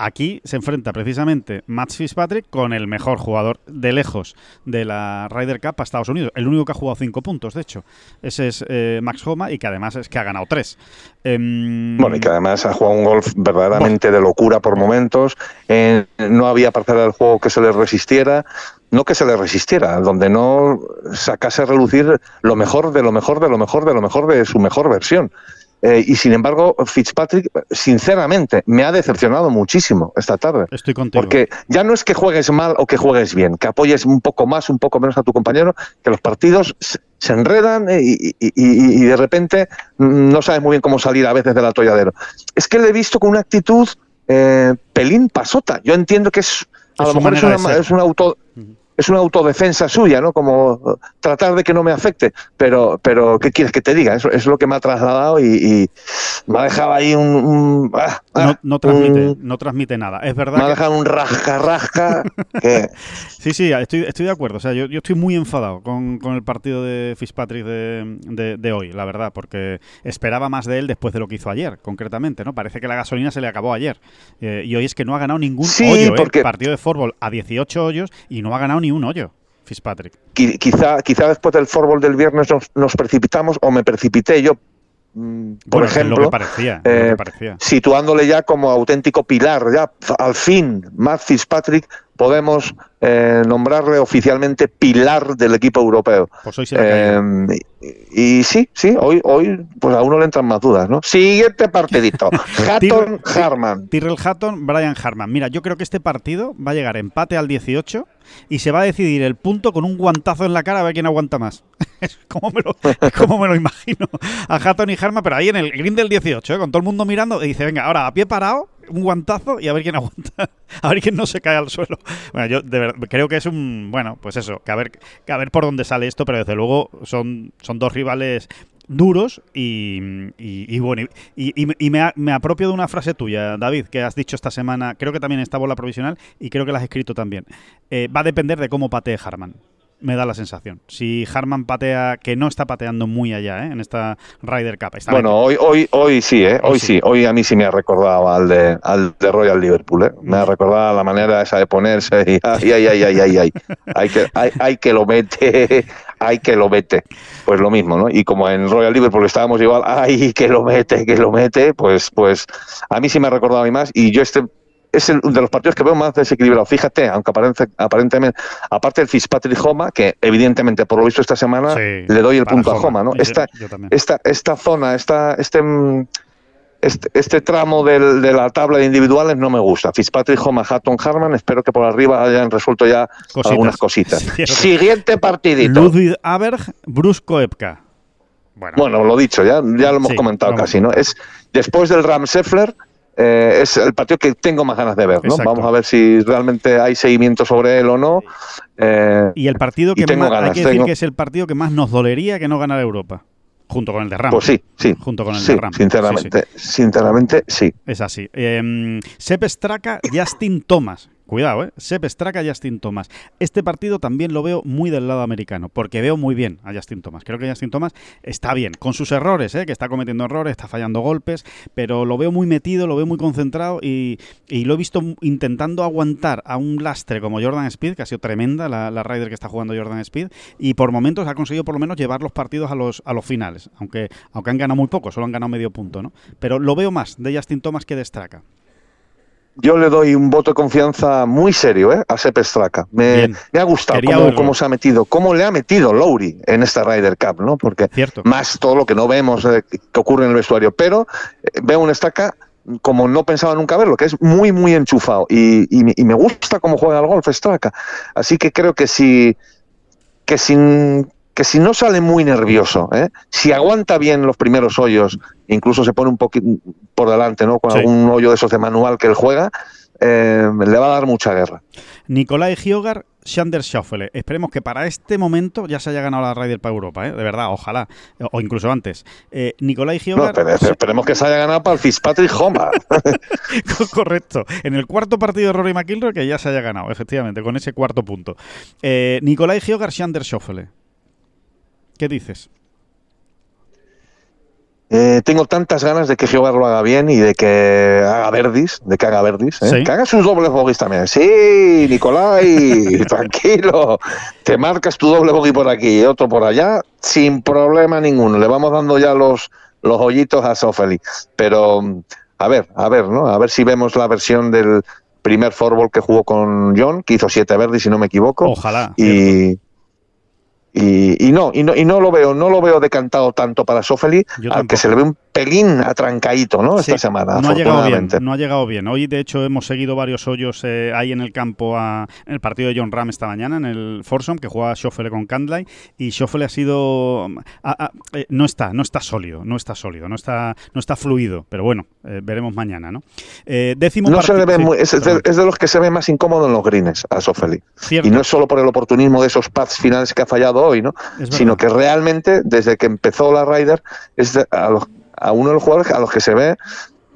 Aquí se enfrenta precisamente Matt Fitzpatrick con el mejor jugador de lejos de la Ryder Cup a Estados Unidos. El único que ha jugado cinco puntos, de hecho. Ese es eh, Max Homa y que además es que ha ganado tres. Em, bueno, y que además ha jugado un golf verdaderamente de locura por momentos. Eh, no había parcela del juego que se le resistiera. No que se le resistiera, donde no sacase a relucir lo mejor de lo mejor de lo mejor de lo mejor de su mejor versión. Eh, y sin embargo, Fitzpatrick, sinceramente, me ha decepcionado muchísimo esta tarde. Estoy contigo. Porque ya no es que juegues mal o que juegues bien, que apoyes un poco más, un poco menos a tu compañero, que los partidos se enredan eh, y, de repente no sabes muy bien cómo salir a veces del atolladero. Es que le he visto con una actitud eh, pelín pasota. Yo entiendo que es, a lo mejor es, una, es auto es una autodefensa suya, ¿no? Como tratar de que no me afecte. Pero, pero ¿qué quieres que te diga? Eso, es lo que me ha trasladado y, me ha dejado ahí un... Ah, ah, no, transmite, no transmite nada. Es verdad. Me ha dejado un rasca-rasca. Sí, sí, estoy, estoy de acuerdo. O sea, yo, yo estoy muy enfadado con, el partido de Fitzpatrick de, de, hoy, la verdad, porque esperaba más de él después de lo que hizo ayer, concretamente, ¿no? Parece que la gasolina se le acabó ayer. Eh, y hoy es que no ha ganado ningún hoyo, ¿eh? porque... Partido de fútbol a 18 hoyos y no ha ganado ni un hoyo. Fitzpatrick. Quizá, quizá después del fútbol del viernes nos, precipitamos o me precipité yo mm, por ejemplo, eh, situándole ya como auténtico pilar, ya al fin, Matt Fitzpatrick podemos eh, nombrarle oficialmente pilar del equipo europeo. Pues hoy eh, y, sí, sí, hoy, hoy pues a uno le entran más dudas, ¿no? Siguiente partidito. Hatton Harman. Tyrrell Hatton, Brian Harman. Mira, yo creo que este partido va a llegar empate al 18 y se va a decidir el punto con un guantazo en la cara a ver quién aguanta más. es como me lo, como me lo imagino a Hatton y Harman, pero ahí en el green del 18, ¿eh? con todo el mundo mirando, y dice, venga, ahora a pie parado, un guantazo y a ver quién aguanta, a ver quién no se cae al suelo. Bueno, yo creo que es un, bueno, pues eso, que a ver, a ver por dónde sale esto, pero desde luego son, son dos rivales duros y, y, bueno, y, me, apropio de una frase tuya, David, que has dicho esta semana, creo que también está bola provisional y creo que la has escrito también. Eh, va a depender de cómo patee Harman. me da la sensación. Si Harman patea, que no está pateando muy allá ¿eh? en esta Ryder Cup. bueno, hoy, hoy, hoy sí, ¿eh? hoy, sí. Hoy a mí sí me ha recordado al de, al de Royal Liverpool. ¿eh? Me ha recordado la manera esa de ponerse y ay, ay, ay, ay, ay, ay. hay, que, hay, hay que lo mete, hay que lo mete. Pues lo mismo, ¿no? Y como en Royal Liverpool estábamos igual, ay, que lo mete, que lo mete, pues, pues a mí sí me ha recordado a mí más. Y yo este es el, de los partidos que veo más desequilibrado. Fíjate, aunque aparentemente, aparte del Fitzpatrick Homa, que evidentemente por lo visto esta semana le doy el punto a Homa, ¿no? Esta, esta, esta zona, esta, este, mm, este, este tramo del, de la tabla de individuales no me gusta. Fitzpatrick Homa, Hatton, Harman, espero que por arriba hayan resuelto ya algunas cositas. Siguiente partidito. Ludwig Aberg, Brusco Epka. Bueno. bueno, lo dicho, ya, ya lo hemos comentado casi, ¿no? Es después del Ram Seffler, eh, es el partido que tengo más ganas de ver. ¿no? Vamos a ver si realmente hay seguimiento sobre él o no. Eh, y el partido que más, hay que decir que es el partido que más nos dolería que no ganara Europa. Junto con el de Ram. Pues sí, sí. Junto con el de Ram. Sinceramente, sinceramente, sí. Es así. Eh, Sepp Straka, Justin Thomas. Cuidado, ¿eh? Sepp Straka, Justin Thomas. Este partido también lo veo muy del lado americano, porque veo muy bien a Justin Thomas. Creo que Justin Thomas está bien, con sus errores, ¿eh? que está cometiendo errores, está fallando golpes, pero lo veo muy metido, lo veo muy concentrado y, lo he visto intentando aguantar a un lastre como Jordan Speed, que ha sido tremenda la, la Ryder que está jugando Jordan Speed, y por momentos ha conseguido por lo menos llevar los partidos a los, a los finales, aunque, aunque han ganado muy poco, solo han ganado medio punto, ¿no? Pero lo veo más de Justin Thomas que de Straka yo le doy un voto de confianza muy serio ¿eh? a Sepp Straka. Me, ha gustado cómo, se ha metido, cómo le ha metido Lowry en esta Ryder Cup, ¿no? Porque más todo lo que no vemos eh, que ocurre en el vestuario. Pero eh, veo un Straka como no pensaba nunca verlo, que es muy, muy enchufado. Y, y, me gusta cómo juega el golf Straka. Así que creo que si, que sin que si no sale muy nervioso, ¿eh? si aguanta bien los primeros hoyos, incluso se pone un poquito por delante, ¿no? Con algún hoyo de esos de manual que él juega, eh, le va a dar mucha guerra. Nicolai Giogar, Shander Schaufele. Esperemos que para este momento ya se haya ganado la Ryder para Europa, ¿eh? de verdad, ojalá. O incluso antes. Eh, Nicolai Giogar. esperemos que se haya ganado para el Fitzpatrick Homa. Correcto. En el cuarto partido de Rory McIlroy, que ya se haya ganado, efectivamente, con ese cuarto punto. Nicolai Giogar, Shander Schaufele. ¿Qué dices? Eh, tengo tantas ganas de que Jehová lo haga bien y de que haga verdis, de que haga verdis, ¿eh? que haga sus dobles bogies también. Sí, Nicolai, tranquilo, te marcas tu doble bogey por aquí y otro por allá, sin problema ninguno. Le vamos dando ya los, los hoyitos a Sofeli. Pero, a ver, a ver, ¿no? A ver si vemos la versión del primer fútbol que jugó con John, que hizo siete verdes, si no me equivoco. Ojalá. Y, y, no, y no, y no lo veo, no lo veo decantado tanto para Sofeli, aunque se le ve un pelín atrancadito, ¿no? Esta semana. No ha llegado bien, no ha llegado bien. Hoy, de hecho, hemos seguido varios hoyos eh, ahí en el campo en el partido de John Ram esta mañana, en el Forsom, que juega Schoffele con Candlay, y Schoffele ha sido eh, no está, no está sólido, no está sólido, no está, no está fluido, pero bueno, eh, veremos mañana, ¿no? décimo no se le ve es, de, los que se ve más incómodo en los greens a Schoffele. Y no es solo por el oportunismo de esos pads finales que ha fallado hoy, ¿no? Sino que realmente, desde que empezó la Ryder, es a, a uno de los jugadores a los que se ve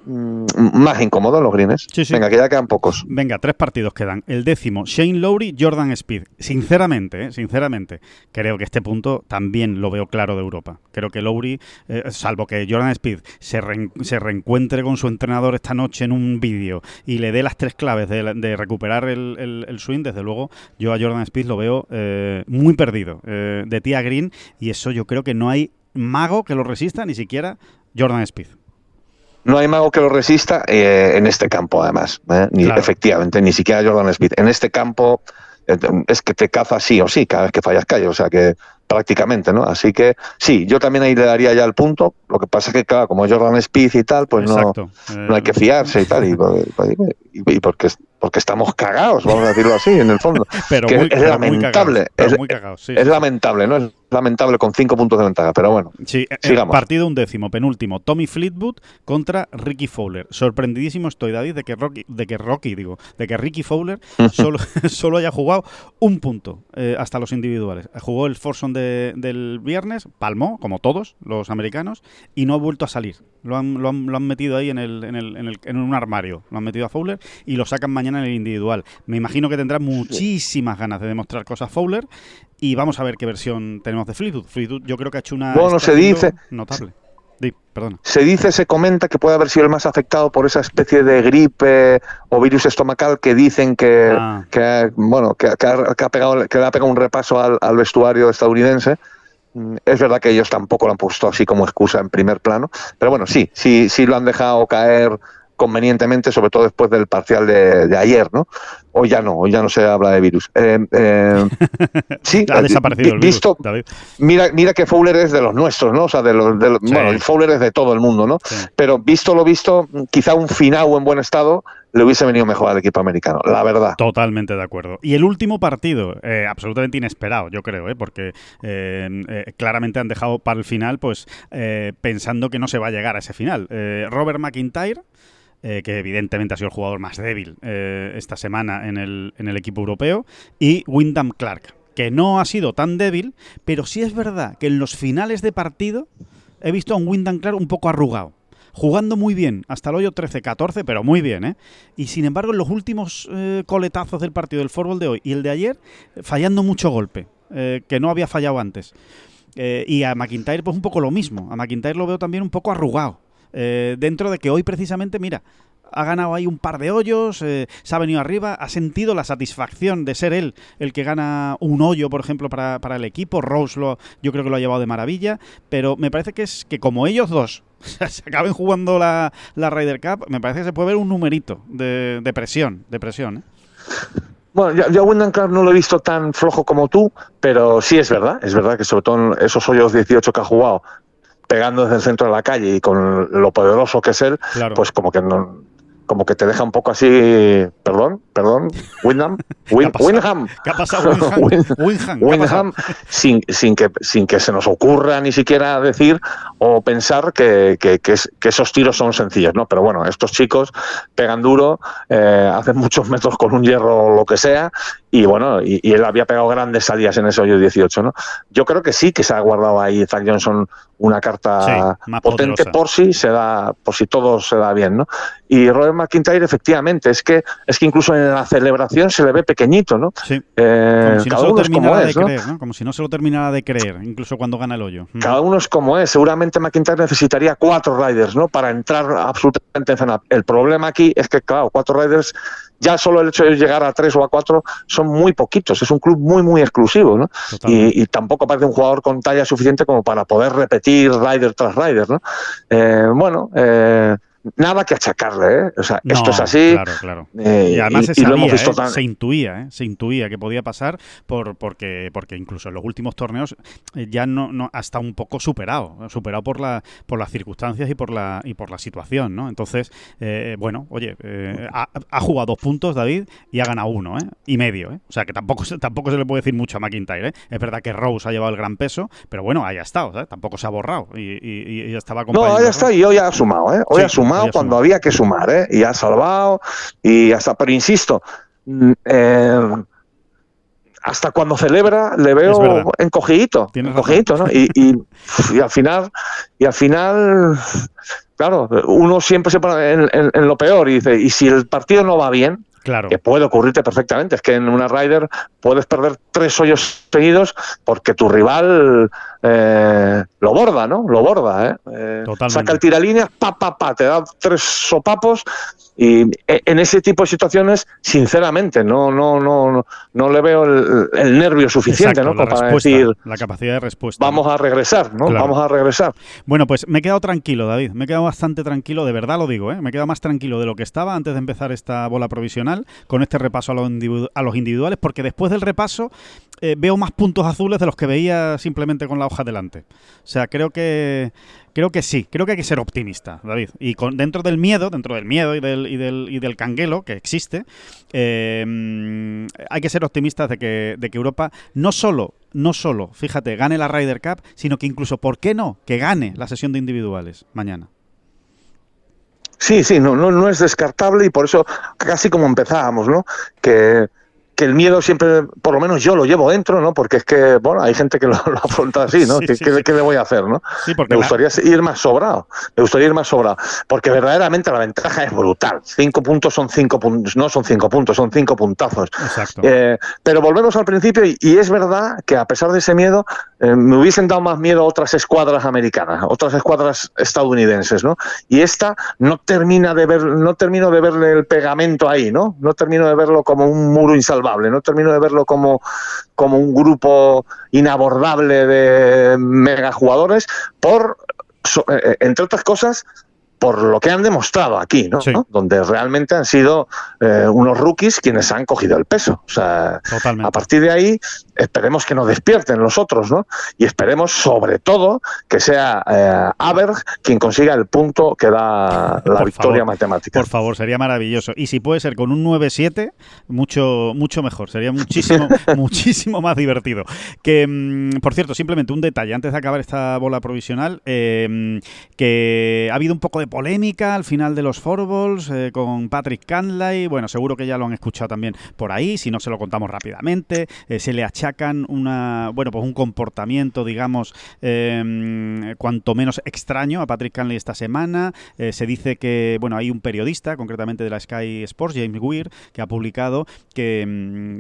Mm, más incómodo los greens. Venga, que ya quedan pocos. Venga, tres partidos quedan. El décimo, Shane Lowry, Jordan Speed. Sinceramente, eh, sinceramente, creo que este punto también lo veo claro de Europa. Creo que Lowry, eh, salvo que Jordan Speed se, se, reencuentre con su entrenador esta noche en un vídeo y le dé las tres claves de, recuperar el, swing, desde luego, yo a Jordan Speed lo veo eh, muy perdido. de tía Green, y eso yo creo que no hay mago que lo resista, ni siquiera Jordan Speed. No hay mago que lo resista eh, en este campo, además. ¿eh? Ni, Efectivamente, ni siquiera Jordan Speed. En este campo eh, es que te caza sí o sí, cada vez que fallas calle. O sea que prácticamente, ¿no? Así que sí, yo también ahí le daría ya el punto. Lo que pasa es que, claro, como Jordan Speed y tal, pues no, no hay que fiarse y tal. Y, y, porque, porque estamos cagados, vamos a decirlo así, en el fondo. pero es lamentable. es, lamentable, ¿no? Es lamentable con cinco puntos de ventaja, pero bueno. Sí, eh, sigamos. partido undécimo, penúltimo. Tommy Fleetwood contra Ricky Fowler. Sorprendidísimo estoy, David, de que Rocky, de que Rocky digo, de que Ricky Fowler solo, solo haya jugado un punto eh, hasta los individuales. Jugó el Forson del viernes, palmó, como todos los americanos, y no ha vuelto a salir. Lo han, lo han, lo han metido ahí en, el, en, el, en, el, en un armario. Lo han metido a Fowler y lo sacan mañana en el individual. Me imagino que tendrá muchísimas ganas de demostrar cosas Fowler y vamos a ver qué versión tenemos de Fleetwood. Fleetwood yo creo que ha hecho una... Bueno, se dice- Notable. Perdona. Se dice, se comenta que puede haber sido el más afectado por esa especie de gripe o virus estomacal que dicen que, Ah. que bueno, que, que ha, que ha pegado, que le ha pegado un repaso al, al vestuario estadounidense. Mm, Es verdad que ellos tampoco lo han puesto así como excusa en primer plano, pero bueno, sí, sí, sí lo han dejado caer convenientemente, sobre todo después del parcial de, de ayer, ¿no? Hoy ya no, hoy ya no se habla de virus. Eh, eh, sí, Ha desaparecido vi- el virus, visto, David. mira, mira que Fowler es de los nuestros, ¿no? O sea, de los, de los- Sí. bueno, el Fowler es de todo el mundo, ¿no? Sí. Pero visto lo visto, quizá un Finau en buen estado le hubiese venido mejor al equipo americano, la verdad. Totalmente de acuerdo. Y el último partido, eh, absolutamente inesperado, yo creo, ¿eh? porque eh, eh, claramente han dejado para el final, pues eh, pensando que no se va a llegar a ese final. Eh, Robert McIntyre, eh, que evidentemente ha sido el jugador más débil eh, esta semana en el, en el equipo europeo, y Wyndham Clark, que no ha sido tan débil, pero sí es verdad que en los finales de partido he visto a un Wyndham Clark un poco arrugado. Jugando muy bien, hasta el hoyo 13-14, pero muy bien, ¿eh? Y sin embargo, en los últimos eh, coletazos del partido del fútbol de hoy y el de ayer, fallando mucho golpe, que no había fallado antes. Y a McIntyre, pues un poco lo mismo. A McIntyre lo veo también un poco arrugado. Eh, dentro de que hoy, precisamente, mira, ha ganado ahí un par de hoyos, eh, se ha venido arriba, ha sentido la satisfacción de ser él el que gana un hoyo, por ejemplo, para, para el equipo. Rose lo, yo creo que lo ha llevado de maravilla, pero me parece que es que como ellos dos se acaben jugando la, la Ryder Cup, me parece que se puede ver un numerito de, de presión, de presión. ¿eh? Bueno, yo, a Wyndham Clark no lo he visto tan flojo como tú, pero sí es verdad, es verdad que sobre todo en esos hoyos 18 que ha jugado, pegando desde el centro de la calle y con lo poderoso que es él, Claro. pues como que no como que te deja un poco así, perdón, perdón, Wyndham, Win- ¿Qué ha pasado, Winham? Winham, ¿qué ha pasado? Wyndham, sin, sin, que, sin que se nos ocurra ni siquiera decir o pensar que, que- que es- que esos tiros son sencillos, ¿no? Pero bueno, estos chicos pegan duro, eh, hacen muchos metros con un hierro o lo que sea, y bueno, y, y él había pegado grandes salidas en ese hoyo 18, ¿no? Yo creo que sí que se ha guardado ahí Zach Johnson una carta Sí, potente poderosa. por si se da, por si todo se da bien, ¿no? Y Robert McIntyre, efectivamente, es que, es que incluso en la celebración se le ve pequeñito, ¿no? Sí. Eh, Como si no cada uno es como es, ¿no? creer, ¿no? Como si no se lo terminara de creer, incluso cuando gana el hoyo. Mm. Cada uno es como es. Seguramente McIntyre necesitaría cuatro riders, ¿no? Para entrar absolutamente en zona. El problema aquí es que, claro, cuatro riders, ya solo el hecho de llegar a tres o a cuatro son muy poquitos. Es un club muy, muy exclusivo, ¿no? Y tampoco parece un jugador con talla suficiente como para poder repetir rider tras rider, ¿no? Eh, bueno, eh, nada que achacarle, ¿eh? O sea, No, esto es así. Claro, claro. eh, Y además se y sabía, visto ¿eh? tan- se intuía, ¿eh? se intuía que podía pasar por, porque, porque incluso en los últimos torneos eh, ya no, no ha estado un poco superado, superado por la, por las circunstancias y por la y por la situación, ¿no? Entonces, eh, bueno, oye, ha, ha jugado dos puntos David y ha ganado uno, ¿eh? Y medio, ¿eh? O sea que tampoco se- tampoco se le puede decir mucho a McIntyre, ¿eh? Es verdad que Rose ha llevado el gran peso, pero bueno, ahí ha estado, ¿sabes? Tampoco se ha borrado y, y- y estaba No, ya está, y hoy ha sumado, ¿eh? Hoy Sí, ha sumado cuando había que sumar, ¿eh? Y ha salvado, y hasta, pero insisto, mm, eh, hasta cuando celebra le veo encogidito, encogidito, ¿no? Y, y, y al final, y al final, claro, uno siempre se pone en, en- en lo peor y dice, y si el partido no va bien, Claro. que puede ocurrirte perfectamente. Es que en una Ryder puedes perder tres hoyos seguidos porque tu rival eh, lo borda, ¿no? Lo borda, ¿eh? Eh, saca el tiralíneas, pa, pa, pa, te da tres sopapos y e- en ese tipo de situaciones, sinceramente, no, no, no, no, le veo el, el nervio suficiente, Exacto, ¿no? para decir, la capacidad de respuesta. vamos a regresar, ¿no? Claro. Vamos a regresar. Bueno, pues me he quedado tranquilo, David. Me he quedado bastante tranquilo, de verdad lo digo, ¿eh? Me he quedado más tranquilo de lo que estaba antes de empezar esta bola provisional, con este repaso a los, individu- a los individuales, porque después del repaso eh, veo más puntos azules de los que veía simplemente con la hoja delante. O sea, creo que creo que sí, creo que hay que ser optimista, David. Y con, dentro del miedo, dentro del miedo y del, y del, y del canguelo que existe, eh, hay que ser optimistas de que, de que Europa no solo, no solo, fíjate, gane la Ryder Cup, sino que incluso, ¿por qué no? Que gane la sesión de individuales mañana. Sí, sí, no, no, no es descartable y por eso casi como empezábamos, ¿no? Que, que el miedo siempre, por lo menos yo lo llevo dentro, ¿no? Porque es que, bueno, hay gente que lo, afronta así, ¿no? ¿Qué, le voy a hacer, no? me gustaría ir más sobrado, me gustaría ir más sobrado, porque verdaderamente la ventaja es brutal. Cinco puntos son cinco puntos, no son cinco puntos, son cinco puntazos. Eh, pero volvemos al principio y, es verdad que a pesar de ese miedo, eh, me hubiesen dado más miedo otras escuadras americanas, otras escuadras estadounidenses, ¿no? Y esta no termina de ver, no termino de verle el pegamento ahí, ¿no? No termino de verlo como un muro insalvable, no termino de verlo como, como un grupo inabordable de megajugadores por, eh, entre otras cosas, por lo que han demostrado aquí, ¿no? Donde realmente han sido eh, unos rookies quienes han cogido el peso. O sea, a partir de ahí esperemos que nos despierten los otros, ¿no? Y esperemos sobre todo que sea eh, Aberg quien consiga el punto que da la victoria matemática. Por favor, sería maravilloso. Y si puede ser con un 9-7, mucho, mucho mejor. Sería muchísimo, muchísimo más divertido. Que, mm, por cierto, simplemente un detalle antes de acabar esta bola provisional, eh, que ha habido un poco de polémica al final de los Forballs eh, con Patrick Canley. Bueno, seguro que ya lo han escuchado también por ahí, si no se lo contamos rápidamente. Eh, se le achacan una, bueno, pues un comportamiento, digamos, em, cuanto menos extraño a Patrick Canley esta semana. Eh, se dice que, bueno, hay un periodista, concretamente de la Sky Sports, James Weir, que ha publicado que, em,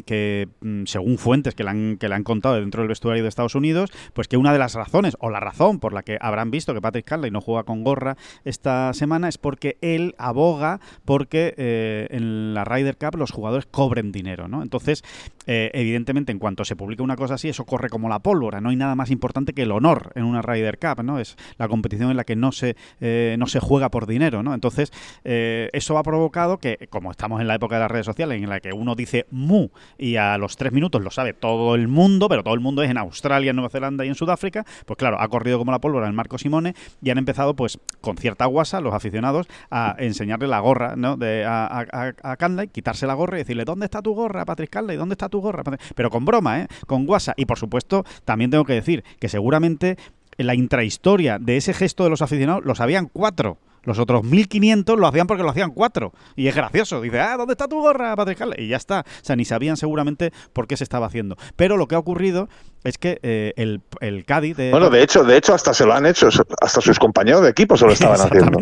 mm, según fuentes que le, han, que le han contado dentro del vestuario de Estados Unidos, pues que una de las razones, o la razón por la que habrán visto que Patrick Canley no juega con gorra esta semana es porque él aboga porque eh, en la Ryder Cup los jugadores cobren dinero, ¿no? Entonces, eh, evidentemente, en cuanto se publica una cosa así, eso corre como la pólvora. No hay nada más importante que el honor en una Ryder Cup, ¿no? Es la competición en la que no se, eh, no se juega por dinero, ¿no? Entonces, eso ha provocado que, como estamos en la época de las redes sociales, en la que uno dice mu y a los tres minutos lo sabe todo el mundo, pero todo el mundo es en Australia, en Nueva Zelanda y en Sudáfrica, pues claro, ha corrido como la pólvora el Marco Simone y han empezado, pues, con cierta los aficionados, a enseñarle la gorra ¿no? de, a, a, a quitarse la gorra y decirle, ¿dónde está tu gorra, Patrick Canley? ¿Dónde está tu gorra? Pero con broma, ¿eh? Con guasa. Y por supuesto, también tengo que decir que seguramente la intrahistoria de ese gesto de los aficionados lo sabían cuatro. Los otros 1500 lo hacían porque lo hacían cuatro. Y es gracioso. Dice, ah, ¿dónde está tu gorra, Patrick Canley? Y ya está. O sea, ni sabían seguramente por qué se estaba haciendo. Pero lo que ha ocurrido es que eh, el, el Cádiz... De... Bueno, de hecho, de hecho, hasta se lo han hecho, hasta sus compañeros de equipo se lo estaban haciendo.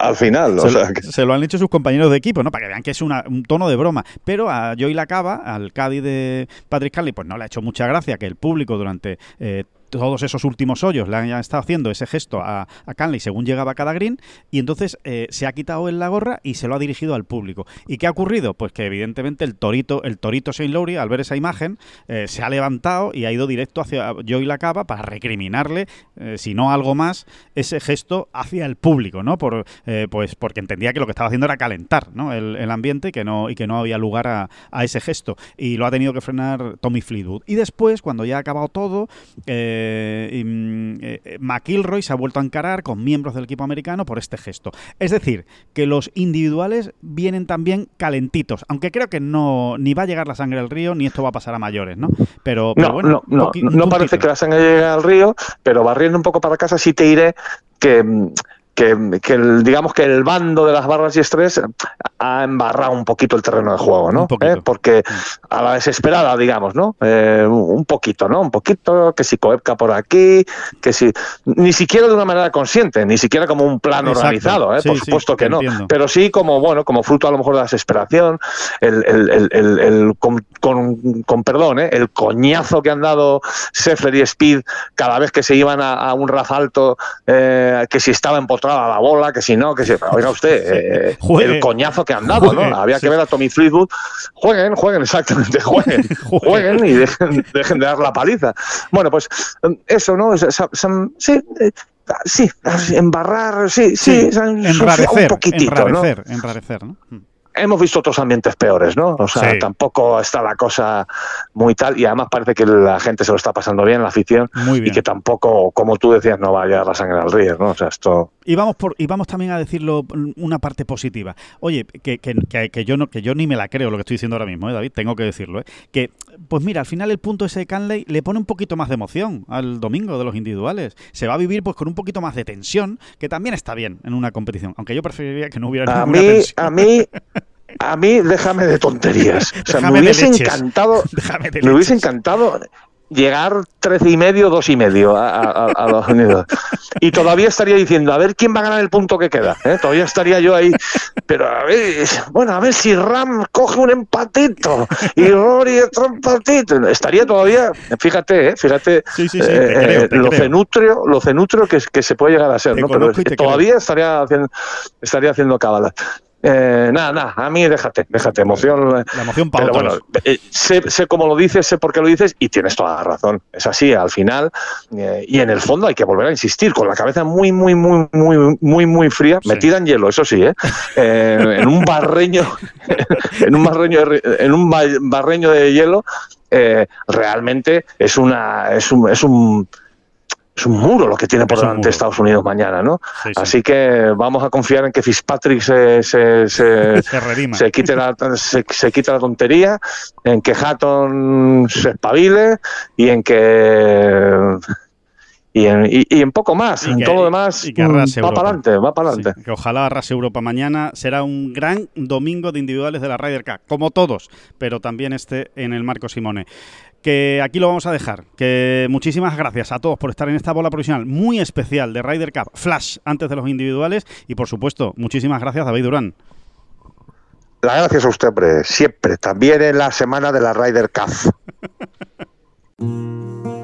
Al, final. Se, lo han hecho sus compañeros de equipo, ¿no? Para que vean que es un tono de broma. Pero a Joey Lacaba, al Cádiz de Patrick Canley, pues no le ha hecho mucha gracia que el público durante... Eh, todos esos últimos hoyos le han estado haciendo ese gesto a, a Canley según llegaba a cada green y entonces eh, se ha quitado en la gorra y se lo ha dirigido al público. ¿Y qué ha ocurrido? Pues que evidentemente el torito, el torito Saint Lowry, al ver esa imagen, eh, se ha levantado y ha ido directo hacia Joey Lacaba para recriminarle, eh, si no algo más, ese gesto hacia el público, ¿no? Por, pues porque entendía que lo que estaba haciendo era calentar ¿no? el, ambiente y que no, y que no había lugar a, a, ese gesto. Y lo ha tenido que frenar Tommy Fleetwood. Y después, cuando ya ha acabado todo, mm, eh, McIlroy se ha vuelto a encarar con miembros del equipo americano por este gesto. Es decir, que los individuales vienen también calentitos, aunque creo que no ni va a llegar la sangre al río ni esto va a pasar a mayores, ¿no? Pero, bueno, no, no parece que la sangre llegue al río, pero barriendo un poco para casa sí te diré que que, el, digamos que el bando de las barras y estrés ha embarrado un poquito el terreno de juego, ¿no? ¿Eh? Porque a la desesperada, digamos, ¿no? Eh, un poquito, ¿no? Un poquito, que si Coepca por aquí, que si... Ni siquiera de una manera consciente, ni siquiera como un plan organizado, ¿eh? por supuesto que no. Pero sí como, bueno, como fruto a lo mejor de la desesperación, el, el, el, con, con, perdón, ¿eh? el coñazo que han dado Seffler y Speed cada vez que se iban a, un rafalto, que si estaba en a la bola, que si no, que si. Oiga usted, eh, el coñazo que han dado, ¿no? Había que ver a Tommy Fleetwood. Jueguen, jueguen, exactamente, jueguen, jueguen y dejen, dejen, de dar la paliza. Bueno, pues eso, ¿no? Sí, eh, sí, embarrar, sí, sí, enrarecer, un poquitito, enrarecer, ¿no? enrarecer, ¿no? Hemos visto otros ambientes peores, ¿no? O sea, tampoco está la cosa muy tal y además parece que la gente se lo está pasando bien, la afición, y que tampoco, como tú decías, no vaya la sangre al río, ¿no? O sea, esto... Y vamos, por, y vamos también a decirlo una parte positiva. Oye, que, que, que, yo no, que yo ni me la creo lo que estoy diciendo ahora mismo, ¿eh, David? Tengo que decirlo, ¿eh? Que, pues mira, al final el punto ese de Canley le pone un poquito más de emoción al domingo de los individuales. Se va a vivir pues con un poquito más de tensión, que también está bien en una competición, aunque yo preferiría que no hubiera a ninguna mí, tensión. A mí a mí déjame de tonterías. O sea, me hubiese encantado, de me hubiese encantado llegar 13 y medio, dos y medio a, a- a los Unidos. Y todavía estaría diciendo, a ver quién va a ganar el punto que queda. ¿eh? Todavía estaría yo ahí. Pero a ver, bueno, a ver si Ram coge un empatito y Rory otro empatito. Estaría todavía, fíjate, ¿eh? fíjate Sí, sí, sí, eh, creo, eh, lo creo. cenutrio, lo que, que se puede llegar a ser, ¿no? Pero todavía estaría haciendo, estaría haciendo cábalas. Eh, nada, nada, a mí déjate, déjate, emoción. La emoción para Pero otros. bueno, eh, sé, sé cómo lo dices, sé por qué lo dices y tienes toda la razón. Es así, al final. eh, y en el fondo hay que volver a insistir, con la cabeza muy, muy, muy, muy, muy, muy fría, Sí. metida en hielo, eso sí, ¿eh? Eh, en un barreño, en un barreño, de, en un ba- barreño de hielo, eh, realmente es una, es un, es un es un muro lo que tiene por Es delante. Estados Unidos mañana, ¿no? Sí, sí. Así que vamos a confiar en que Fitzpatrick se, se, se, Se quite la se quite la tontería, en que Hatton se espabile y en que y en, y, y en poco más, Y en que- todo lo demás y que mm, arrase va Europa. para adelante, va para adelante. Sí, que ojalá arrase Europa mañana. Será un gran domingo de individuales de la Ryder Cup, como todos, pero también este en el Marco Simone. Que aquí lo vamos a dejar. Que muchísimas gracias a todos por estar en esta bola profesional muy especial de Ryder Cup Flash antes de los individuales. Y por supuesto, muchísimas gracias, David Durán. Las gracias a usted, hombre, siempre, también en la semana de la Ryder Cup.